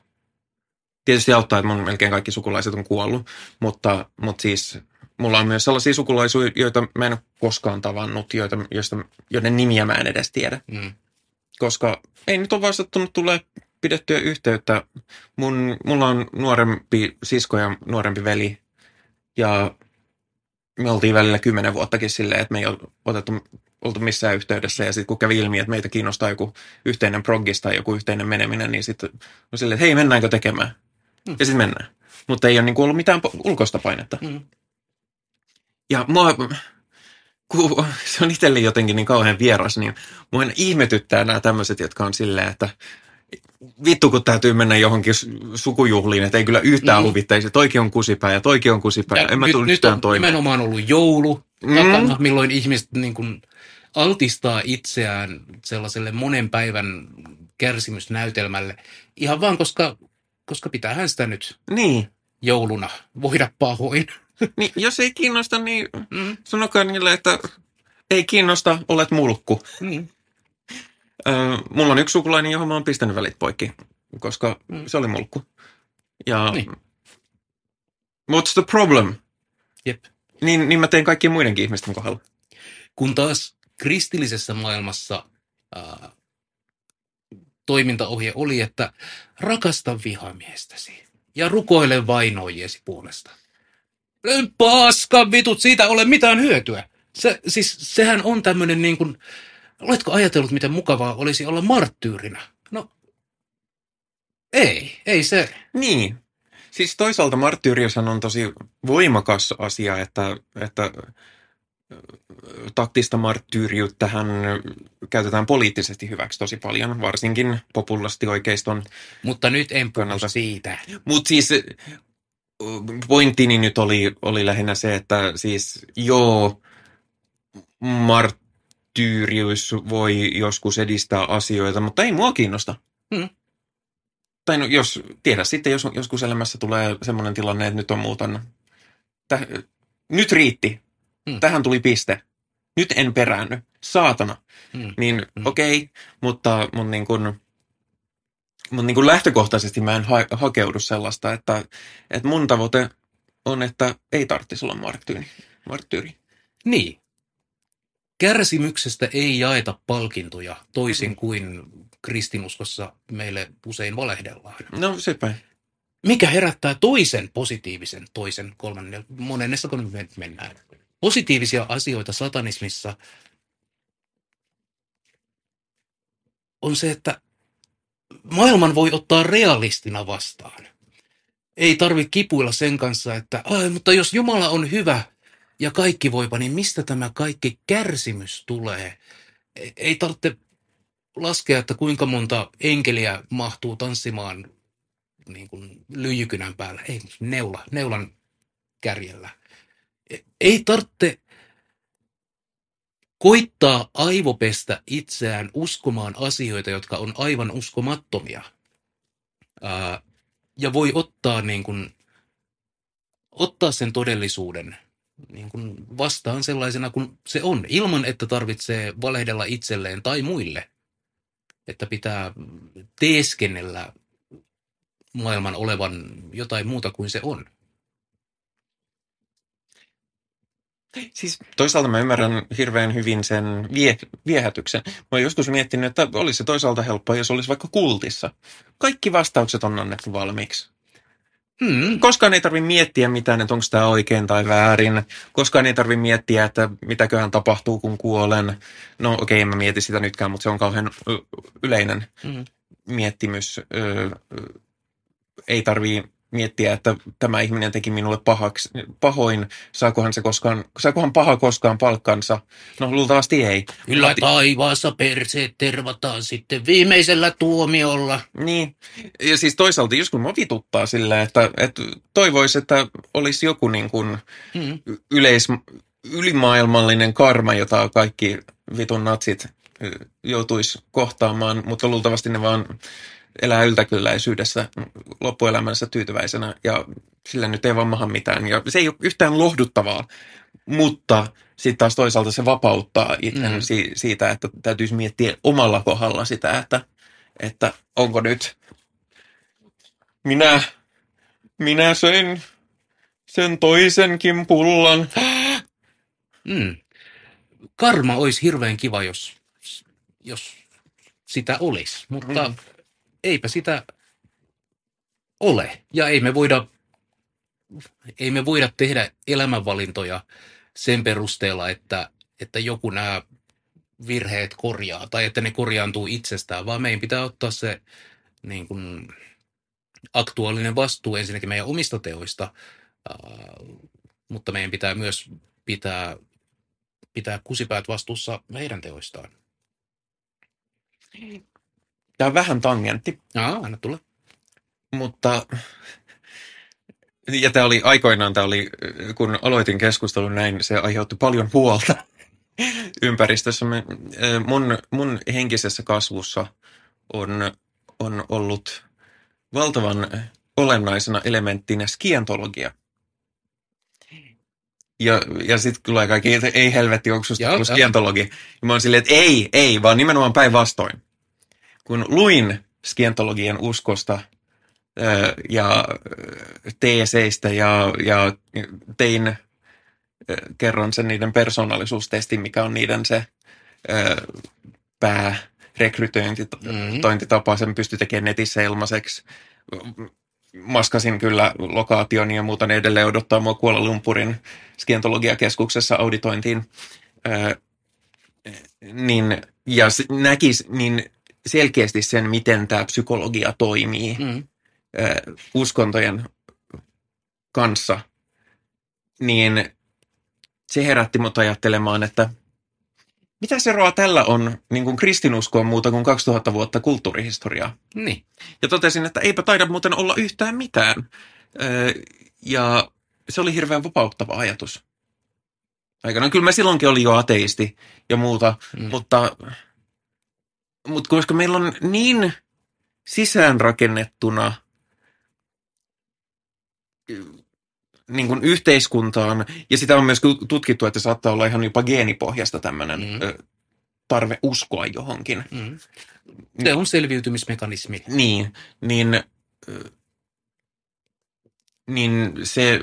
Speaker 2: Tietysti auttaa, että mun melkein kaikki sukulaiset on kuollut, mutta, mutta siis mulla on myös sellaisia sukulaisuja, joita mä en ole koskaan tavannut, joita, joista, joiden nimiä mä en edes tiedä.
Speaker 3: Mm.
Speaker 2: Koska ei nyt ole vaan sattunut tulee pidettyä yhteyttä. Mun, mulla on nuorempi sisko ja nuorempi veli. Ja me oltiin välillä kymmenen vuottakin silleen, että me ei otettu, oltu missään yhteydessä. Ja sitten kun kävi ilmi, että meitä kiinnostaa joku yhteinen proggis tai joku yhteinen meneminen, niin sitten on silleen, että hei, mennäänkö tekemään?
Speaker 3: Mm.
Speaker 2: Ja sitten mennään. Mutta ei ole niinku ollut mitään ulkoista painetta.
Speaker 3: Mm.
Speaker 2: Ja mua, kun se on itselle jotenkin niin kauhean vieras, niin mua ihmetyttää nämä tämmöiset, jotka on silleen, että vittu kun täytyy mennä johonkin sukujuhliin, että ei kyllä yhtään
Speaker 3: Mm.
Speaker 2: mm. huvittaisi. Toikin on kusipää ja toikin on kusipää. Ja en mä
Speaker 3: nyt,
Speaker 2: tule
Speaker 3: nyt
Speaker 2: yhtään
Speaker 3: on
Speaker 2: toimeen.
Speaker 3: nimenomaan ollut joulu
Speaker 2: Mm.
Speaker 3: takana, milloin ihmiset niin kuin altistaa itseään sellaiselle monen päivän kärsimysnäytelmälle. Ihan vaan koska, koska pitäähän sitä nyt
Speaker 2: Niin.
Speaker 3: jouluna voida pahoin.
Speaker 2: Niin. Jos ei kiinnosta, niin
Speaker 3: Mm.
Speaker 2: sanokaa niille, että ei kiinnosta, olet mulkku.
Speaker 3: Mm.
Speaker 2: Öö, mulla on yksi sukulainen, johon mä oon pistänyt välit poikki, koska
Speaker 3: Mm.
Speaker 2: se oli mulkku. Ja
Speaker 3: Niin.
Speaker 2: what's the problem?
Speaker 3: Jep.
Speaker 2: Niin, niin mä teen kaikkien muidenkin ihmisten kohdalla.
Speaker 3: Kun taas kristillisessä maailmassa ää, toimintaohje oli, että rakasta vihamiestäsi ja rukoile vainoijiesi puolesta. Paska vitut, siitä ole mitään hyötyä. Se, siis, sehän on tämmöinen niin kuin, oletko ajatellut, miten mukavaa olisi olla marttyyrinä? No, ei, ei se.
Speaker 2: Niin. Siis toisaalta marttyyriushan on tosi voimakas asia, että, että taktista marttyyriuttähän käytetään poliittisesti hyväksi tosi paljon, varsinkin populasti oikeiston.
Speaker 3: Mutta nyt en
Speaker 2: Kannalta.
Speaker 3: siitä.
Speaker 2: Mutta siis pointtini nyt oli, oli lähinnä se, että siis joo, marttyyrius voi joskus edistää asioita, mutta ei mua kiinnosta.
Speaker 3: Mm.
Speaker 2: Tai no, jos, tiedä sitten, jos joskus elämässä tulee semmoinen tilanne, että nyt on muutan. Täh, nyt riitti.
Speaker 3: Mm.
Speaker 2: Tähän tuli piste. Nyt en peräänny. Saatana.
Speaker 3: Mm.
Speaker 2: Niin
Speaker 3: Mm.
Speaker 2: okei, okay, mutta mun niin kuin, mun niin kuin lähtökohtaisesti mä en ha- hakeudu sellaista, että, että mun tavoite on, että ei tarvitsisi olla marttyyri. marttyyri.
Speaker 3: Niin. Kärsimyksestä ei jaeta palkintoja toisin
Speaker 2: Mm.
Speaker 3: kuin kristinuskossa meille usein valehdellaan.
Speaker 2: No sepä.
Speaker 3: Mikä herättää toisen positiivisen, toisen kolmannen, monennessa kun me mennään. Positiivisia asioita satanismissa on se, että maailman voi ottaa realistina vastaan. Ei tarvi kipuilla sen kanssa, että Ai, mutta jos Jumala on hyvä ja kaikki voipa, niin mistä tämä kaikki kärsimys tulee? Ei- Ei tarvitse laskea, että kuinka monta enkeliä mahtuu tanssimaan niin kuin lyijykynän päällä. Ei, neula, neulan kärjellä. E- Ei tarvitse koittaa aivopestä itseään uskomaan asioita, jotka on aivan uskomattomia. Ää, ja voi ottaa niin kuin ottaa sen todellisuuden niin kuin vastaan sellaisena kuin se on, ilman että tarvitsee valehdella itselleen tai muille. Että pitää teeskennellä maailman olevan jotain muuta kuin se on.
Speaker 2: Siis toisaalta mä ymmärrän hirveän hyvin sen vie, viehätyksen. Mä oon joskus miettinyt, että olisi se toisaalta helppoa, jos olisi vaikka kultissa. Kaikki vastaukset on annettu valmiiksi.
Speaker 3: Hmm.
Speaker 2: Koskaan ei tarvitse miettiä mitään, että onko tämä oikein tai väärin. Koskaan ei tarvitse miettiä, että mitäköhän tapahtuu, kun kuolen. No okei, okay, en mä mieti sitä nytkään, mutta se on kauhean yleinen
Speaker 3: Hmm.
Speaker 2: miettimys. Ö, ei tarvii miettiä, että tämä ihminen teki minulle pahaksi, pahoin. Saakohan, se koskaan, saakohan paha koskaan palkkansa? No luultavasti ei.
Speaker 3: Kyllä taivaassa perseet tervataan sitten viimeisellä tuomiolla.
Speaker 2: Niin, ja siis toisaalta joskus mua vituttaa silleen, että, että toivoisi, että olisi joku niin kuin
Speaker 3: Hmm.
Speaker 2: yleis, ylimaailmallinen karma, jota kaikki vitun natsit joutuisi kohtaamaan, mutta luultavasti ne vaan elää yltäkylläisyydessä loppuelämänsä tyytyväisenä ja sillä nyt ei vaan maha mitään. Ja se ei ole yhtään lohduttavaa, mutta sitten taas toisaalta se vapauttaa itsen
Speaker 3: Mm.
Speaker 2: si- siitä, että täytyisi miettiä omalla kohdalla sitä, että, että onko nyt minä, minä söin sen toisenkin pullan.
Speaker 3: Mm. Karma olisi hirveän kiva, jos, jos sitä olisi, mutta
Speaker 2: Mm.
Speaker 3: Eipä sitä ole. Ja ei me voida, ei me voida tehdä elämänvalintoja sen perusteella, että, että joku nämä virheet korjaa tai että ne korjaantuu itsestään, vaan meidän pitää ottaa se niin kuin, aktuaalinen vastuu ensinnäkin meidän omista teoista, mutta meidän pitää myös pitää, pitää kusipäät vastuussa meidän teoistaan.
Speaker 2: Tämä on vähän tangentti,
Speaker 3: Aa, anna tulla.
Speaker 2: mutta ja tämä oli aikoinaan, tämä oli, kun aloitin keskustelun näin, se aiheutti paljon huolta ympäristössä. Mun, mun henkisessä kasvussa on, on ollut valtavan olennaisena elementtinä skientologia. Ja, ja sitten tulee kaikki, että ei helvetti, onko susta
Speaker 3: joo.
Speaker 2: skientologi? Ja mä oon silleen, että ei, ei, vaan nimenomaan päinvastoin. Kun luin skientologian uskosta ja teeseistä ja, ja tein, kerron sen niiden persoonallisuustestin, mikä on niiden se päärekrytointitapa,
Speaker 3: Mm.
Speaker 2: sen pystyi tekemään netissä ilmaiseksi. Maskasin kyllä lokaation ja muuta, ne edelleen odottaa mua Kuala Lumpurin skientologiakeskuksessa auditointiin. Ö, niin, ja näkis niin selkeästi sen, miten tämä psykologia toimii
Speaker 3: Mm.
Speaker 2: uskontojen kanssa, niin se herätti mut ajattelemaan, että mitä se eroa tällä on niin kuin kristinuskoon muuta kuin 2000 vuotta kulttuurihistoriaa.
Speaker 3: Niin.
Speaker 2: Ja totesin, että eipä taida muuten olla yhtään mitään. Ö, ja se oli hirveän vapauttava ajatus. Aikanaan kyllä mä silloinkin olin jo ateisti ja muuta,
Speaker 3: Mm.
Speaker 2: mutta, mutta koska meillä on niin sisäänrakennettuna niin kuin yhteiskuntaan, ja sitä on myös tutkittu, että saattaa olla ihan jopa geenipohjasta tämmöinen
Speaker 3: Mm.
Speaker 2: tarve uskoa johonkin.
Speaker 3: Mm. Se on selviytymismekanismi.
Speaker 2: Niin, niin, ö, niin se,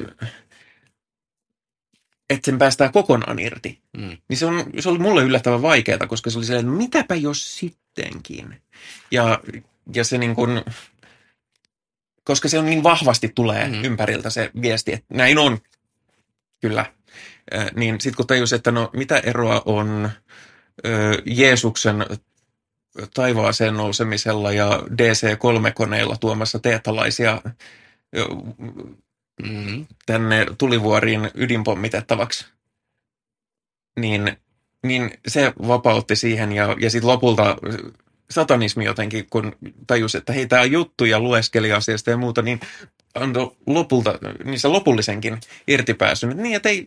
Speaker 2: että sen päästään kokonaan irti,
Speaker 3: Mm.
Speaker 2: niin se, on, se oli mulle yllättävän vaikeaa, koska se oli silleen, että mitäpä jos sittenkin. Ja, ja se niin kuin, koska se on niin vahvasti tulee
Speaker 3: Mm.
Speaker 2: ympäriltä se viesti, että näin on, kyllä. Ö, Niin sitten kun tajus, että no mitä eroa on ö, Jeesuksen taivaaseen nousemisella ja DC-3-koneilla tuomassa teetalaisia
Speaker 3: Mm.
Speaker 2: tänne tulivuoriin ydinpommitettavaksi, niin, niin se vapautti siihen ja, ja sitten lopulta satanismi jotenkin, kun tajus, että hei, tämä on juttu ja lueskeli asiasta ja muuta, niin antoi lopulta, niin se lopullisenkin irtipääsyn. Niin, että ei,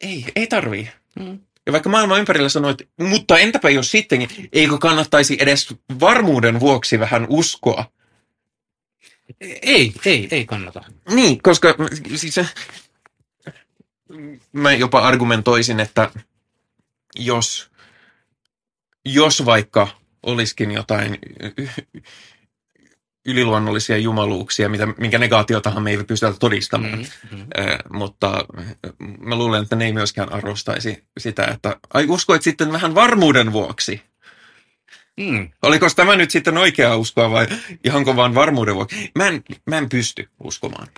Speaker 2: ei, ei tarvii.
Speaker 3: Mm.
Speaker 2: Ja vaikka maailman ympärillä sanoi, että mutta entäpä jos sittenkin, eikö kannattaisi edes varmuuden vuoksi vähän uskoa?
Speaker 3: Ei, ei, ei kannata.
Speaker 2: Niin, koska siis mä jopa argumentoisin, että jos, jos vaikka olisikin jotain yliluonnollisia jumaluuksia, mitä, minkä negaatiotahan me ei pystytä todistamaan.
Speaker 3: Mm, mm.
Speaker 2: Ö, mutta mä luulen, että ne ei myöskään arvostaisi sitä, että ai uskoit sitten vähän varmuuden vuoksi.
Speaker 3: Mm.
Speaker 2: Oliko tämä nyt sitten oikea uskoa vai ihanko vaan varmuuden vuoksi? Mä en, mä en pysty uskomaan.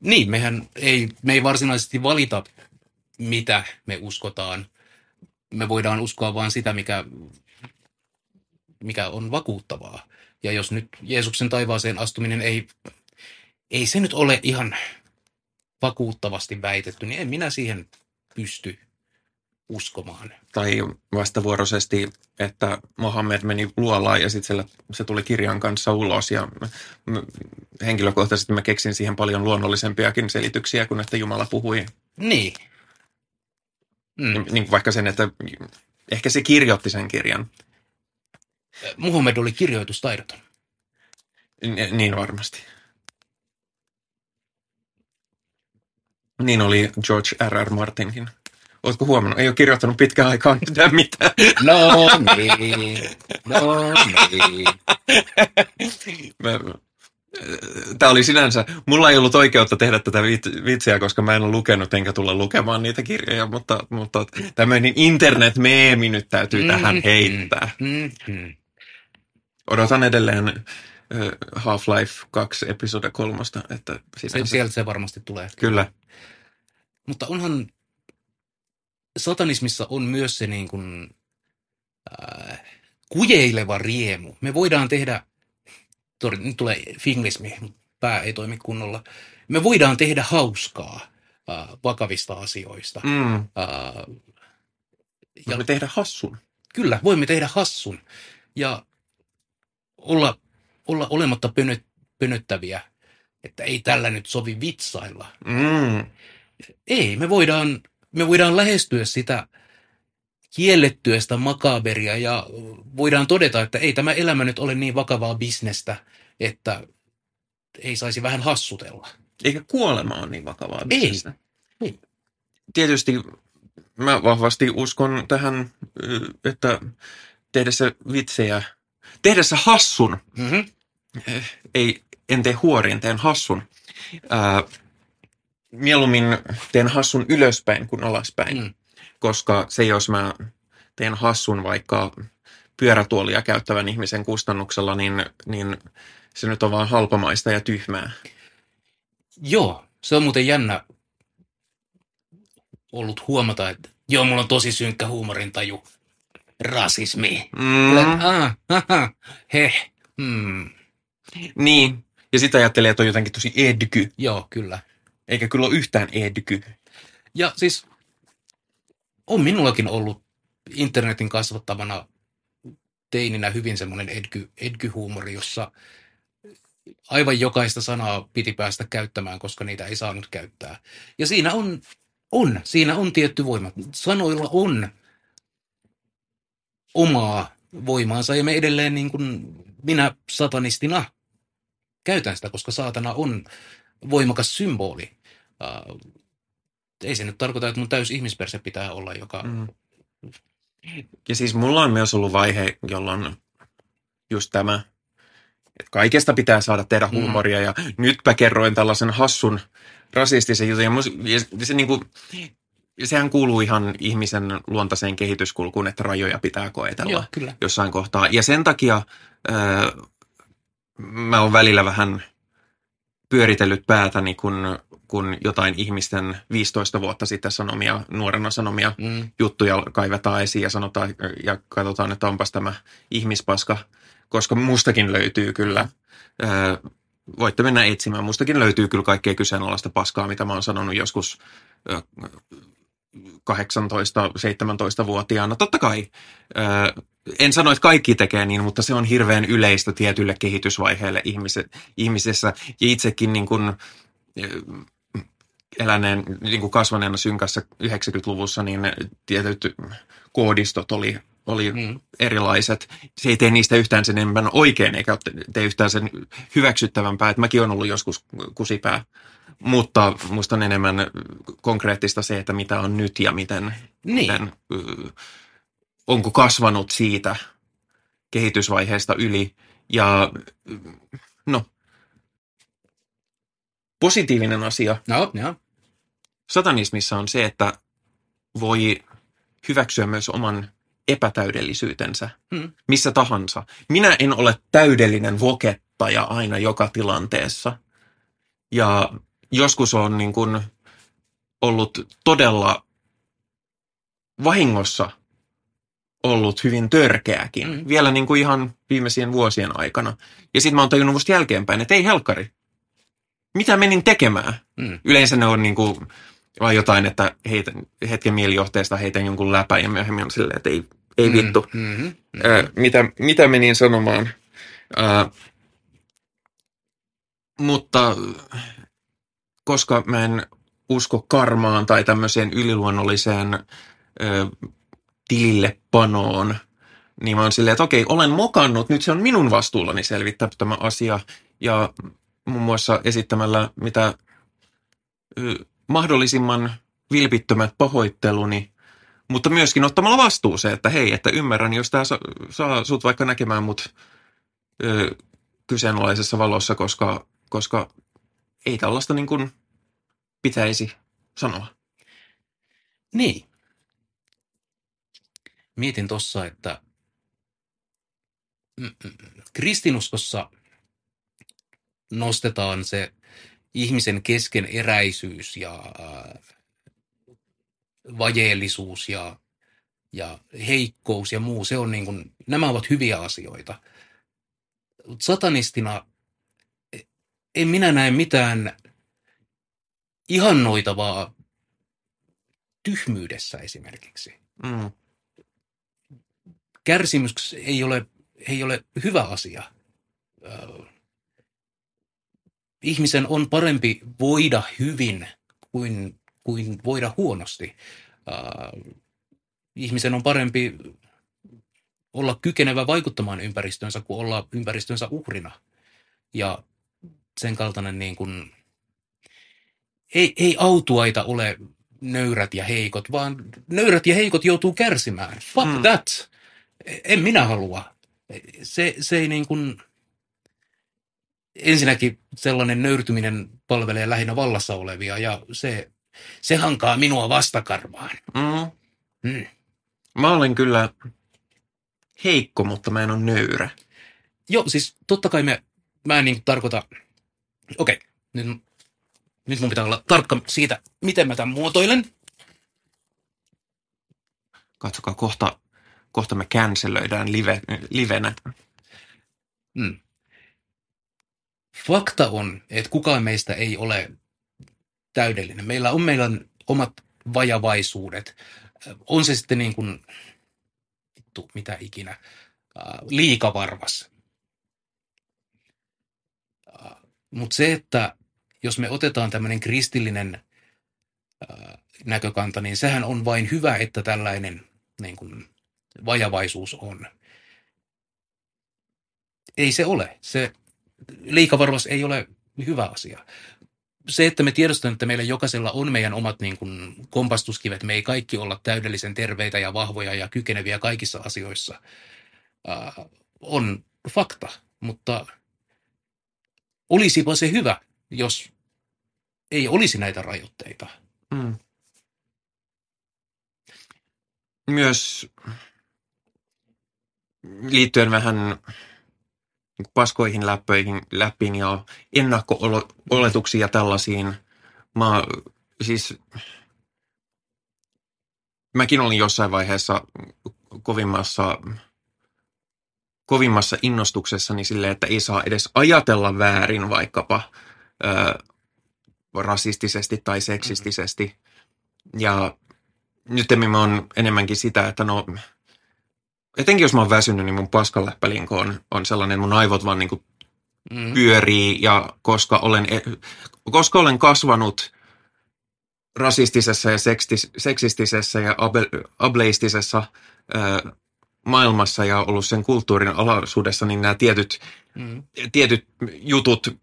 Speaker 3: Niin, mehän ei, me ei varsinaisesti valita, mitä me uskotaan. Me voidaan uskoa vain sitä, mikä, mikä on vakuuttavaa. Ja jos nyt Jeesuksen taivaaseen astuminen ei, ei se nyt ole ihan vakuuttavasti väitetty, niin en minä siihen pysty uskomaan.
Speaker 2: Tai vastavuoroisesti, että Mohammed meni luolaan ja sitten se tuli kirjan kanssa ulos. Ja henkilökohtaisesti mä keksin siihen paljon luonnollisempiakin selityksiä kuin että Jumala puhui.
Speaker 3: Niin. Mm.
Speaker 2: Niin vaikka sen, että ehkä se kirjoitti sen kirjan.
Speaker 3: Muhammed oli kirjoitustaidoton.
Speaker 2: N- niin varmasti. Niin oli George R. R. Martinkin. Oletko huomannut? Ei ole kirjoittanut pitkään aikaan yhtään mitään.
Speaker 3: No niin, no niin.
Speaker 2: Mä, Tämä oli sinänsä, mulla ei ollut oikeutta tehdä tätä vitsiä, koska mä en ole lukenut enkä tulla lukemaan niitä kirjoja, mutta, mutta tämmöinen internet-meemi nyt täytyy mm, tähän heittää.
Speaker 3: Mm, mm.
Speaker 2: Odotan edelleen äh, Half-Life 2 episode kolmosta. Että
Speaker 3: se, sieltä se varmasti tulee.
Speaker 2: Kyllä.
Speaker 3: Mutta onhan satanismissa on myös se niin kuin, äh, kujeileva riemu. Me voidaan tehdä, tori, nyt tulee finglismi, pää ei toimi kunnolla. Me voidaan tehdä hauskaa äh, vakavista asioista.
Speaker 2: Mm.
Speaker 3: Äh,
Speaker 2: ja, me tehdä hassun.
Speaker 3: Kyllä, voimme tehdä hassun. Ja olla, olla olematta pönöt, pönöttäviä, että ei tällä nyt sovi vitsailla.
Speaker 2: Mm.
Speaker 3: Ei, me voidaan me voidaan lähestyä sitä kiellettyä sitä makaberia ja voidaan todeta, että ei tämä elämä nyt ole niin vakavaa bisnestä, että ei saisi vähän hassutella.
Speaker 2: Eikä kuolema ole niin vakavaa bisnestä.
Speaker 3: Ei. ei.
Speaker 2: Tietysti mä vahvasti uskon tähän, että tehdessä vitsejä, tehdessä hassun,
Speaker 3: mm-hmm.
Speaker 2: ei, en tee huorin, teen hassun. Ää, mieluummin teen hassun ylöspäin kuin alaspäin. Mm. Koska se, jos mä teen hassun vaikka pyörätuolia käyttävän ihmisen kustannuksella, niin, niin se nyt on vaan halpamaista ja tyhmää.
Speaker 3: Joo, se on muuten jännä ollut huomata, että joo, mulla on tosi synkkä huumorintaju. Rasismi.
Speaker 2: Mm.
Speaker 3: ah, aha, he, hmm.
Speaker 2: Niin, ja sitä ajattelee, että on jotenkin tosi edgy.
Speaker 3: Joo, kyllä.
Speaker 2: Eikä kyllä ole yhtään edgy.
Speaker 3: Ja siis on minullakin ollut internetin kasvattamana teininä hyvin semmoinen edgy, edgy-huumori, jossa aivan jokaista sanaa piti päästä käyttämään, koska niitä ei saanut käyttää. Ja siinä on, on, siinä on tietty voima. Sanoilla on omaa voimaansa ja me edelleen niin kuin minä satanistina käytän sitä, koska saatana on voimakas symboli. Uh, ei se nyt tarkoita, että mun täys ihmisperse pitää olla, joka... Mm.
Speaker 2: Ja siis mulla on myös ollut vaihe, jolloin just tämä, että kaikesta pitää saada tehdä mm. huumoria. Mm. Ja nytpä kerroin tällaisen hassun rasistisen jutun. Ja, mus, ja se niin kuin, sehän kuuluu ihan ihmisen luontaiseen kehityskulkuun, että rajoja pitää koetella
Speaker 3: Joo, kyllä.
Speaker 2: jossain kohtaa. Ja sen takia äh, mä oon välillä vähän pyöritellyt päätäni, kun, kun jotain ihmisten 15 vuotta sitten sanomia, nuorena sanomia mm. juttuja kaivetaan esiin ja sanotaan ja katsotaan, että onpas tämä ihmispaska, koska mustakin löytyy kyllä, ää, voitte mennä etsimään, mustakin löytyy kyllä kaikkea kyseenalaista paskaa, mitä mä oon sanonut joskus 18-17-vuotiaana. Totta kai. En sano, että kaikki tekee niin, mutta se on hirveän yleistä tietylle kehitysvaiheelle ihmisessä. Ja itsekin niin kuin, eläneen, niin kuin kasvaneena synkässä 90-luvussa, niin tietyt koodistot oli oli
Speaker 3: Mm.
Speaker 2: erilaiset. Se ei tee niistä yhtään sen enemmän oikein, eikä tee yhtään sen hyväksyttävämpää. Et mäkin olen ollut joskus kusipää, mutta musta on enemmän konkreettista se, että mitä on nyt ja miten,
Speaker 3: Niin.
Speaker 2: miten onko kasvanut siitä kehitysvaiheesta yli. Ja no, positiivinen asia
Speaker 3: No, joo.
Speaker 2: satanismissa on se, että voi hyväksyä myös oman epätäydellisyytensä
Speaker 3: Mm.
Speaker 2: missä tahansa. Minä en ole täydellinen vokettaja aina joka tilanteessa. Ja joskus on niin kuin ollut todella vahingossa ollut hyvin törkeäkin.
Speaker 3: Mm.
Speaker 2: Vielä niin kuin ihan viimeisien vuosien aikana. Ja sitten mä oon tajunnut musta jälkeenpäin, että ei helkkari. Mitä menin tekemään?
Speaker 3: Mm.
Speaker 2: Yleensä ne on niin kuin, vaan jotain, että heitä, hetken mielijohteesta heitän jonkun läpän ja myöhemmin on silleen, että ei, ei vittu.
Speaker 3: Mm, mm,
Speaker 2: Ää, mitä, mitä menin sanomaan. Ää, mutta koska mä en usko karmaan tai tämmöiseen yliluonnolliseen ää, tilille panoon, niin mä oon silleen, että okei, olen mokannut, nyt se on minun vastuullani selvittää tämä asia. Ja muun muassa esittämällä mitä mahdollisimman vilpittömät pahoitteluni, mutta myöskin ottamalla vastuuseen, että hei, että ymmärrän, jos tämä saa, sut vaikka näkemään mut kyseenalaisessa valossa, koska, koska ei tällaista niin kuin pitäisi sanoa.
Speaker 3: Niin. Mietin tuossa, että kristinuskossa nostetaan se ihmisen keskeneräisyys ja äh, vajeellisuus ja, ja heikkous ja muu. Se on niin kuin, nämä ovat hyviä asioita. Satanistina e- en minä näe mitään ihannoitavaa tyhmyydessä esimerkiksi.
Speaker 2: Mm.
Speaker 3: Kärsimys ei ole, ei ole hyvä asia. Ö, Ihmisen on parempi voida hyvin kuin, kuin voida huonosti. Ö, Ihmisen on parempi olla kykenevä vaikuttamaan ympäristönsä kuin olla ympäristönsä uhrina. Ja sen kaltainen niin kuin, ei, ei autuaita ole nöyrät ja heikot, vaan nöyrät ja heikot joutuu kärsimään. Fuck
Speaker 2: Mm.
Speaker 3: mm. that. En minä halua. Se, se ei niin kuin... Ensinnäkin sellainen nöyrtyminen palvelee lähinnä vallassa olevia ja se, se hankaa minua vastakarvaan.
Speaker 2: Mm.
Speaker 3: Mm.
Speaker 2: Mä olen kyllä heikko, mutta mä en ole nöyrä.
Speaker 3: Joo, siis totta kai me, mä en niin tarkoita, okei, nyt, nyt mun pitää olla tarkka siitä, miten mä tämän muotoilen.
Speaker 2: Katsokaa, kohta, kohta me cancelöidään live, livenä.
Speaker 3: Mm. Fakta on, että kukaan meistä ei ole täydellinen. Meillä on meidän omat vajavaisuudet. On se sitten niin kuin, vittu, mitä ikinä, liikavarvas. Mutta se, että jos me otetaan tämmöinen kristillinen näkökanta, niin sehän on vain hyvä, että tällainen niin kuin, vajavaisuus on. Ei se ole. Se liikavarvas ei ole hyvä asia. Se, että me tiedostamme, että meillä jokaisella on meidän omat niin kuin, kompastuskivet, me ei kaikki olla täydellisen terveitä ja vahvoja ja kykeneviä kaikissa asioissa, ää, on fakta. Mutta olisipa se hyvä, jos ei olisi näitä rajoitteita.
Speaker 2: Mm. Myös liittyen vähän paskoihin läppöihin, läppiin ja ennakko-oletuksiin ja tällaisiin. Mä, siis, mäkin olin jossain vaiheessa kovimmassa, kovimmassa innostuksessani silleen, että ei saa edes ajatella väärin vaikkapa ö, rasistisesti tai seksistisesti. Ja nyt mä oon enemmänkin sitä, että no, etenkin jos mä oon väsynyt, niin mun paskanläppälinko on, on sellainen, mun aivot vaan niin
Speaker 3: Mm.
Speaker 2: pyörii ja koska olen, e, koska olen kasvanut rasistisessa ja sekstis, seksistisessä ja abe, ableistisessa ö, maailmassa ja ollut sen kulttuurin alaisuudessa, niin nämä tietyt,
Speaker 3: Mm.
Speaker 2: tietyt jutut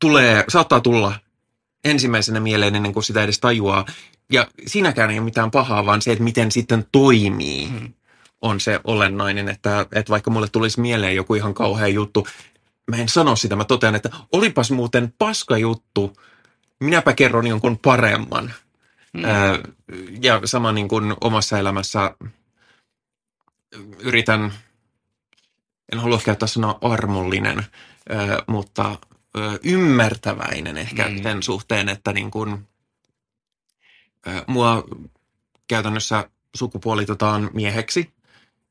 Speaker 2: tulee, saattaa tulla ensimmäisenä mieleen ennen kuin sitä edes tajuaa. Ja siinäkään ei ole mitään pahaa, vaan se, että miten sitten toimii,
Speaker 3: Mm.
Speaker 2: On se olennainen. Että, että vaikka mulle tulisi mieleen joku ihan kauhea juttu, mä en sano sitä, mä totean, että olipas muuten paska juttu, minäpä kerron jonkun paremman.
Speaker 3: Mm.
Speaker 2: Ää, ja sama niin kuin omassa elämässä yritän, en halua käyttää sanaa armollinen, ää, mutta ää, ymmärtäväinen ehkä
Speaker 3: Mm.
Speaker 2: sen suhteen, että niin kuin, ää, mua käytännössä sukupuolitetaan mieheksi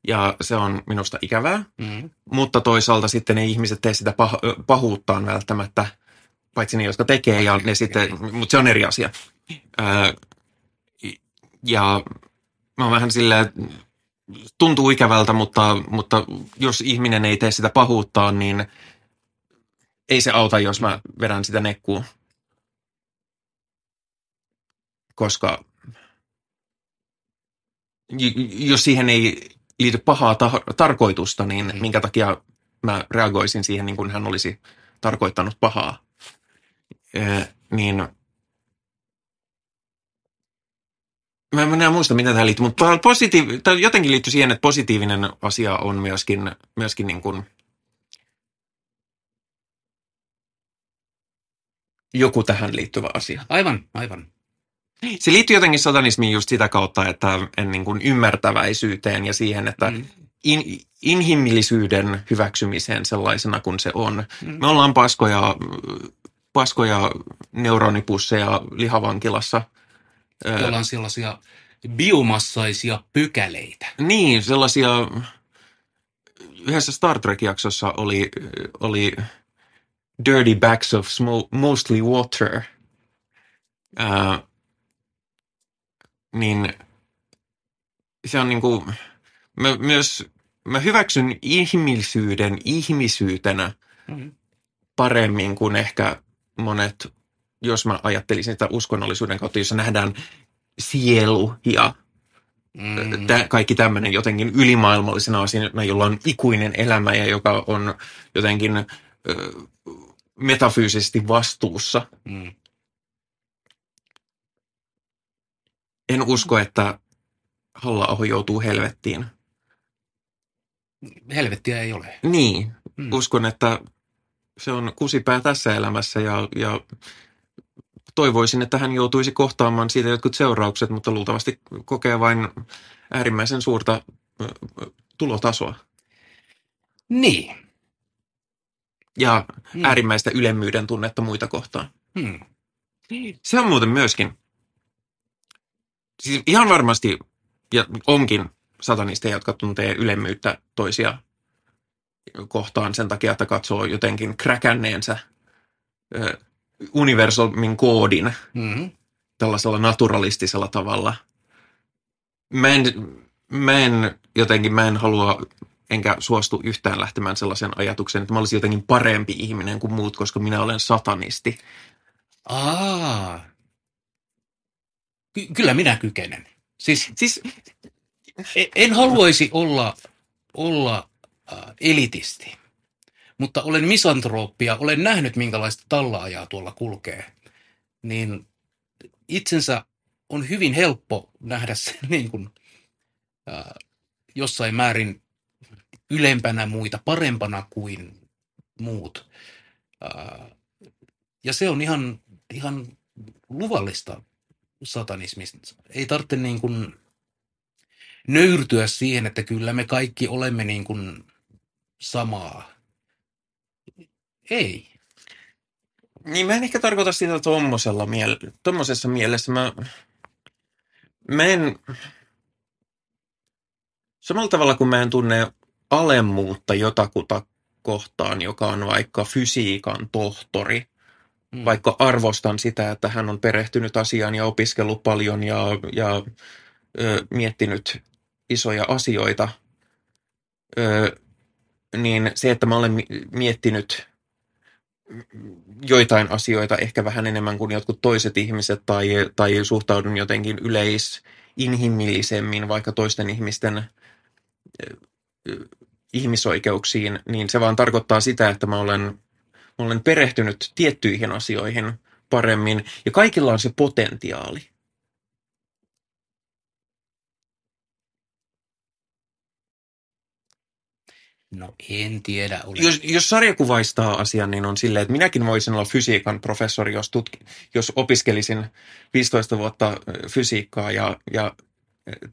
Speaker 2: ja se on minusta ikävää,
Speaker 3: Mm.
Speaker 2: mutta toisaalta sitten ne ihmiset tee sitä pah- pahuuttaan välttämättä, paitsi ne, jotka tekee, ja ne sitten, mutta se on eri asia. Ää, ja mä oon vähän silleen, tuntuu ikävältä, mutta, mutta jos ihminen ei tee sitä pahuuttaan, niin ei se auta, jos mä vedän sitä nekkuun. Koska jos siihen ei liity pahaa ta- tarkoitusta, niin
Speaker 3: Mm.
Speaker 2: minkä takia mä reagoisin siihen niin kuin hän olisi tarkoittanut pahaa. Ee, niin Mä en enää muista, mitä tähän liittyy, mutta positiiv- tai jotenkin liittyy siihen, että positiivinen asia on myöskin, myöskin niin kuin joku tähän liittyvä asia.
Speaker 3: Aivan, aivan.
Speaker 2: Se liittyy jotenkin satanismiin just sitä kautta, että en niin kuin ymmärtäväisyyteen ja siihen, että
Speaker 3: Mm.
Speaker 2: in, inhimillisyyden hyväksymiseen sellaisena kuin se on.
Speaker 3: Mm.
Speaker 2: Me ollaan paskoja, paskoja neuronipusseja lihavankilassa.
Speaker 3: Me ollaan sellaisia biomassaisia pykäleitä.
Speaker 2: Niin, sellaisia, yhdessä Star Trek-jaksossa oli, oli Dirty Bags of Mostly Water. Ää, niin se on niinku, mä myös, mä hyväksyn ihmisyyden ihmisyytenä
Speaker 3: Mm.
Speaker 2: paremmin kuin ehkä monet, jos mä ajattelisin sitä uskonnollisuuden kautta, jossa nähdään sielu ja
Speaker 3: Mm.
Speaker 2: tä, kaikki tämmöinen jotenkin ylimaailmallisena asiana, jolla on ikuinen elämä ja joka on jotenkin ö, metafyysisesti vastuussa.
Speaker 3: Mm.
Speaker 2: En usko, että halla joutuu helvettiin.
Speaker 3: Helvettiä ei ole.
Speaker 2: Niin,
Speaker 3: Mm.
Speaker 2: uskon, että se on kusipää tässä elämässä ja, ja toivoisin, että hän joutuisi kohtaamaan siitä jotkut seuraukset, mutta luultavasti kokee vain äärimmäisen suurta tulotasoa
Speaker 3: Niin.
Speaker 2: ja
Speaker 3: Mm.
Speaker 2: äärimmäistä ylemmyyden tunnetta muita kohtaan.
Speaker 3: Mm.
Speaker 2: Se on muuten myöskin, siis ihan varmasti, ja onkin satanisteja, jotka tuntee ylemmyyttä toisia kohtaan sen takia, että katsoo jotenkin kräkänneensä ö, universumin koodin
Speaker 3: Mm.
Speaker 2: tällaisella naturalistisella tavalla. Mä en, mä en jotenkin, mä en halua enkä suostu yhtään lähtemään sellaisen ajatuksen, että mä olisin jotenkin parempi ihminen kuin muut, koska minä olen satanisti.
Speaker 3: Aa. Ky- kyllä minä kykenen. Siis
Speaker 2: Siis
Speaker 3: e- en haluaisi olla, olla äh, elitisti, mutta olen misantrooppia, olen nähnyt minkälaista tallaajaa tuolla kulkee. Niin itsensä on hyvin helppo nähdä se niin kuin, äh, jossain määrin ylempänä muita, parempana kuin muut. Äh, ja se on ihan, ihan luvallista satanismista. Ei tarvitse niin kuin nöyrtyä siihen, että kyllä me kaikki olemme niin kuin samaa. Ei.
Speaker 2: Niin mä en ehkä tarkoita sitä tommosella miele- tommosessa mielessä. Mä, mä en, samalla tavalla kuin mä en tunne alemmuutta jotakuta kohtaan, joka on vaikka fysiikan tohtori,
Speaker 3: Mm.
Speaker 2: vaikka arvostan sitä, että hän on perehtynyt asiaan ja opiskellut paljon ja, ja ö, miettinyt isoja asioita, ö, niin se, että mä olen mi- miettinyt joitain asioita ehkä vähän enemmän kuin jotkut toiset ihmiset tai, tai suhtaudun jotenkin yleisinhimillisemmin vaikka toisten ihmisten ihmisoikeuksiin, niin se vaan tarkoittaa sitä, että mä olen, mä olen perehtynyt tiettyihin asioihin paremmin ja kaikilla on se potentiaali.
Speaker 3: No en tiedä. Olen.
Speaker 2: Jos, jos sarjakuvaistaa asian, niin on silleen, että minäkin voisin olla fysiikan professori, jos, tutki, jos opiskelisin 15 vuotta ö, fysiikkaa ja, ja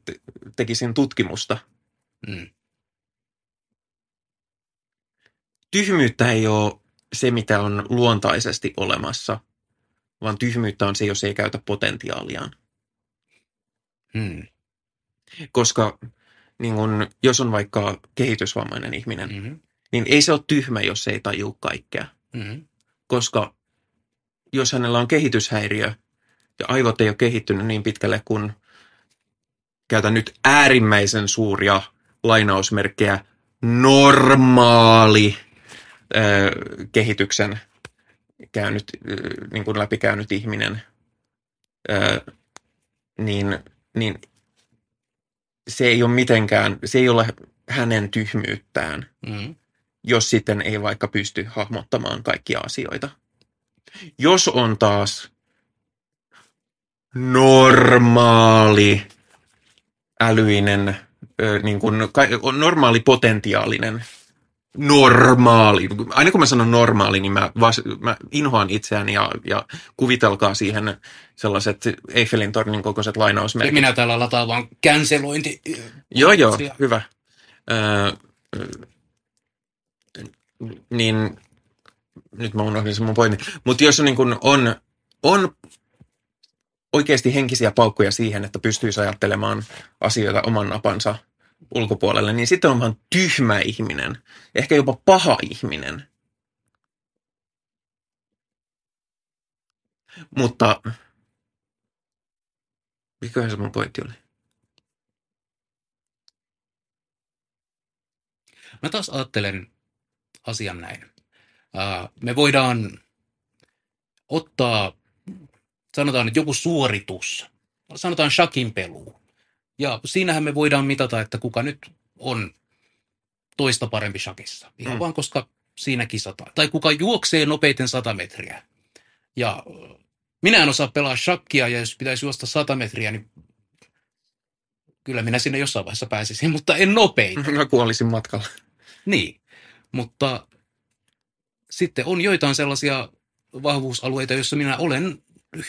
Speaker 2: te, tekisin tutkimusta.
Speaker 3: Mm.
Speaker 2: Tyhmyyttä ei ole se, mitä on luontaisesti olemassa, vaan tyhmyyttä on se, jos ei käytä potentiaaliaan.
Speaker 3: Mm.
Speaker 2: Koska niin kun, jos on vaikka kehitysvammainen ihminen,
Speaker 3: Mm-hmm.
Speaker 2: niin ei se ole tyhmä, jos ei tajua kaikkea.
Speaker 3: Mm-hmm.
Speaker 2: Koska jos hänellä on kehityshäiriö ja aivot ei ole kehittynyt niin pitkälle kuin käytän nyt äärimmäisen suuria lainausmerkkejä normaali kehityksen käynyt, niin kuin läpikäynyt ihminen, niin, niin se ei ole mitenkään, se ei ole hänen tyhmyyttään
Speaker 3: Mm-hmm.
Speaker 2: jos sitten ei vaikka pysty hahmottamaan kaikkia asioita. Jos on taas normaali älyinen, niin kuin, normaali potentiaalinen, normaali. Aina kun mä sanon normaali, niin mä, vas, mä inhoan itseäni ja, ja kuvitelkaa siihen sellaiset Eiffelin tornin kokoiset lainausmerkit.
Speaker 3: minä täällä lataan vaan cancelointi.
Speaker 2: Joo, joo, hyvä. Öö, niin nyt mä unohdin sen mun pointin. Mutta jos on, niin kun on, on oikeasti henkisiä paukkuja siihen, että pystyisi ajattelemaan asioita oman napansa ulkopuolelle, niin sitten on vaan tyhmä ihminen, ehkä jopa paha ihminen. Mutta mikähän se mun pointti oli?
Speaker 3: Mä taas ajattelen asian näin. Me voidaan ottaa, sanotaan nyt joku suoritus, sanotaan shakin peluu. Ja siinähän me voidaan mitata, että kuka nyt on toista parempi shakissa. Ihan
Speaker 2: Mm.
Speaker 3: vaan koska siinä kisataan. Tai kuka juoksee nopeiten 100 metriä. Ja minä en osaa pelaa shakkia, ja jos pitäisi juosta 100 metriä, niin kyllä minä sinne jossain vaiheessa pääsisin, mutta en nopein.
Speaker 2: Mä kuolisin matkalla.
Speaker 3: Niin, mutta sitten on joitain sellaisia vahvuusalueita, joissa minä olen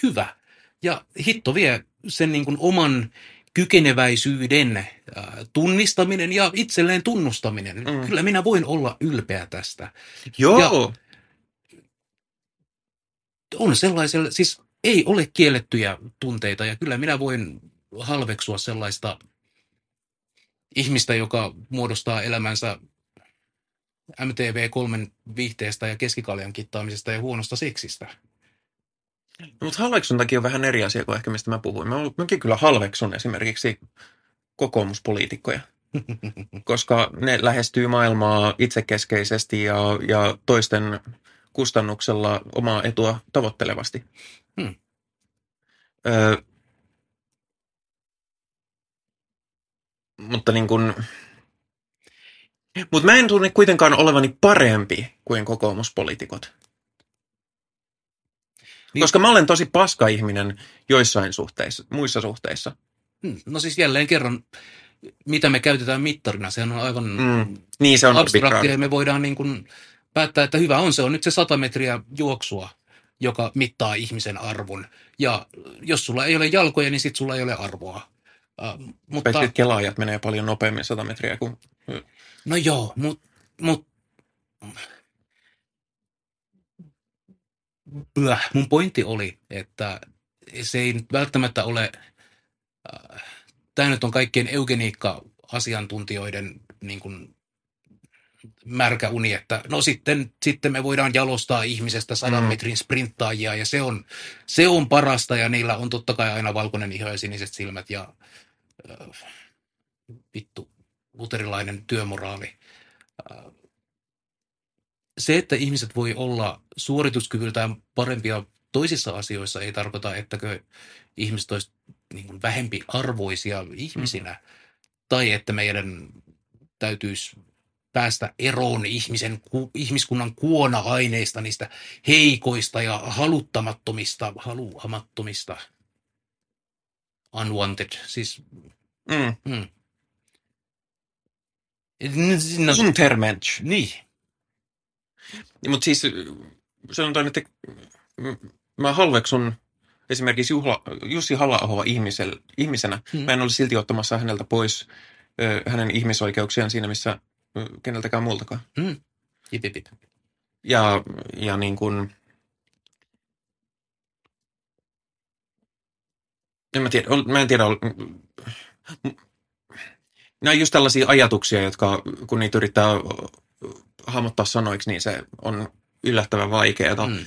Speaker 3: hyvä. Ja hitto vie sen niin kuin oman kykeneväisyyden äh, tunnistaminen ja itselleen tunnustaminen.
Speaker 2: Mm.
Speaker 3: Kyllä minä voin olla ylpeä tästä.
Speaker 2: Joo.
Speaker 3: On sellaisella, siis ei ole kiellettyjä tunteita ja kyllä minä voin halveksua sellaista ihmistä, joka muodostaa elämänsä MTV3 viihteestä ja keskikaljan kittaamisesta ja huonosta seksistä.
Speaker 2: Mutta halveksuntakin on vähän eri asia kuin ehkä mistä mä puhuin. Mä, mäkin kyllä halveksun esimerkiksi kokoomuspoliitikkoja, koska ne lähestyy maailmaa itsekeskeisesti ja, ja toisten kustannuksella omaa etua tavoittelevasti.
Speaker 3: Hmm.
Speaker 2: Ö, mutta niin kun, mutta mä en tunne kuitenkaan olevani parempi kuin kokoomuspoliitikot.
Speaker 3: Niin-
Speaker 2: Koska mä olen tosi paska ihminen joissain suhteissa, muissa suhteissa.
Speaker 3: Hmm, No siis jälleen kerran, mitä me käytetään mittarina, sehän on aivan
Speaker 2: Mm, Niin se on
Speaker 3: abstraktia me voidaan niin kuin päättää, että hyvä on se on nyt se 100 metriä juoksua, joka mittaa ihmisen arvon. Ja jos sulla ei ole jalkoja, niin sit sulla ei ole arvoa. Uh, mutta,
Speaker 2: että kelaajat menee paljon nopeammin 100 metriä kuin...
Speaker 3: no joo, mutta mut. Mun pointti oli, että se ei nyt välttämättä ole, äh, tämä nyt on kaikkien eugeniikka-asiantuntijoiden niin kuin, märkä uni, että no sitten, sitten me voidaan jalostaa ihmisestä sadan
Speaker 2: Mm.
Speaker 3: metrin sprinttaajia ja se on, se on parasta ja niillä on totta kai aina valkoinen iho ja siniset silmät ja äh, vittu luterilainen työmoraali. Äh, se, että ihmiset voi olla suorituskyvyltään parempia toisissa asioissa, ei tarkoita, ettäkö ihmiset olisivat niin kuin vähempi arvoisia ihmisinä. Tai että meidän täytyisi päästä eroon ihmisen, ku, ihmiskunnan kuona-aineista, niistä heikoista ja haluttamattomista, haluamattomista, unwanted, siis
Speaker 2: Mm.
Speaker 3: mm.
Speaker 2: Intermensch.
Speaker 3: niin,
Speaker 2: Mutta siis sanotaan, että mä halveksun esimerkiksi Juhla, Jussi halla ihmisel, ihmisenä.
Speaker 3: Hmm.
Speaker 2: Mä en ole silti ottamassa häneltä pois ö, hänen ihmisoikeuksiaan siinä, missä ö, keneltäkään muultakaan.
Speaker 3: mm. Jip, jip, jip.
Speaker 2: Ja, ja niin kuin, en mä tiedä, mä en tiedä, nämä on just tällaisia ajatuksia, jotka kun niitä yrittää hahmottaa sanoiksi, niin se on yllättävän vaikeaa.
Speaker 3: Mm.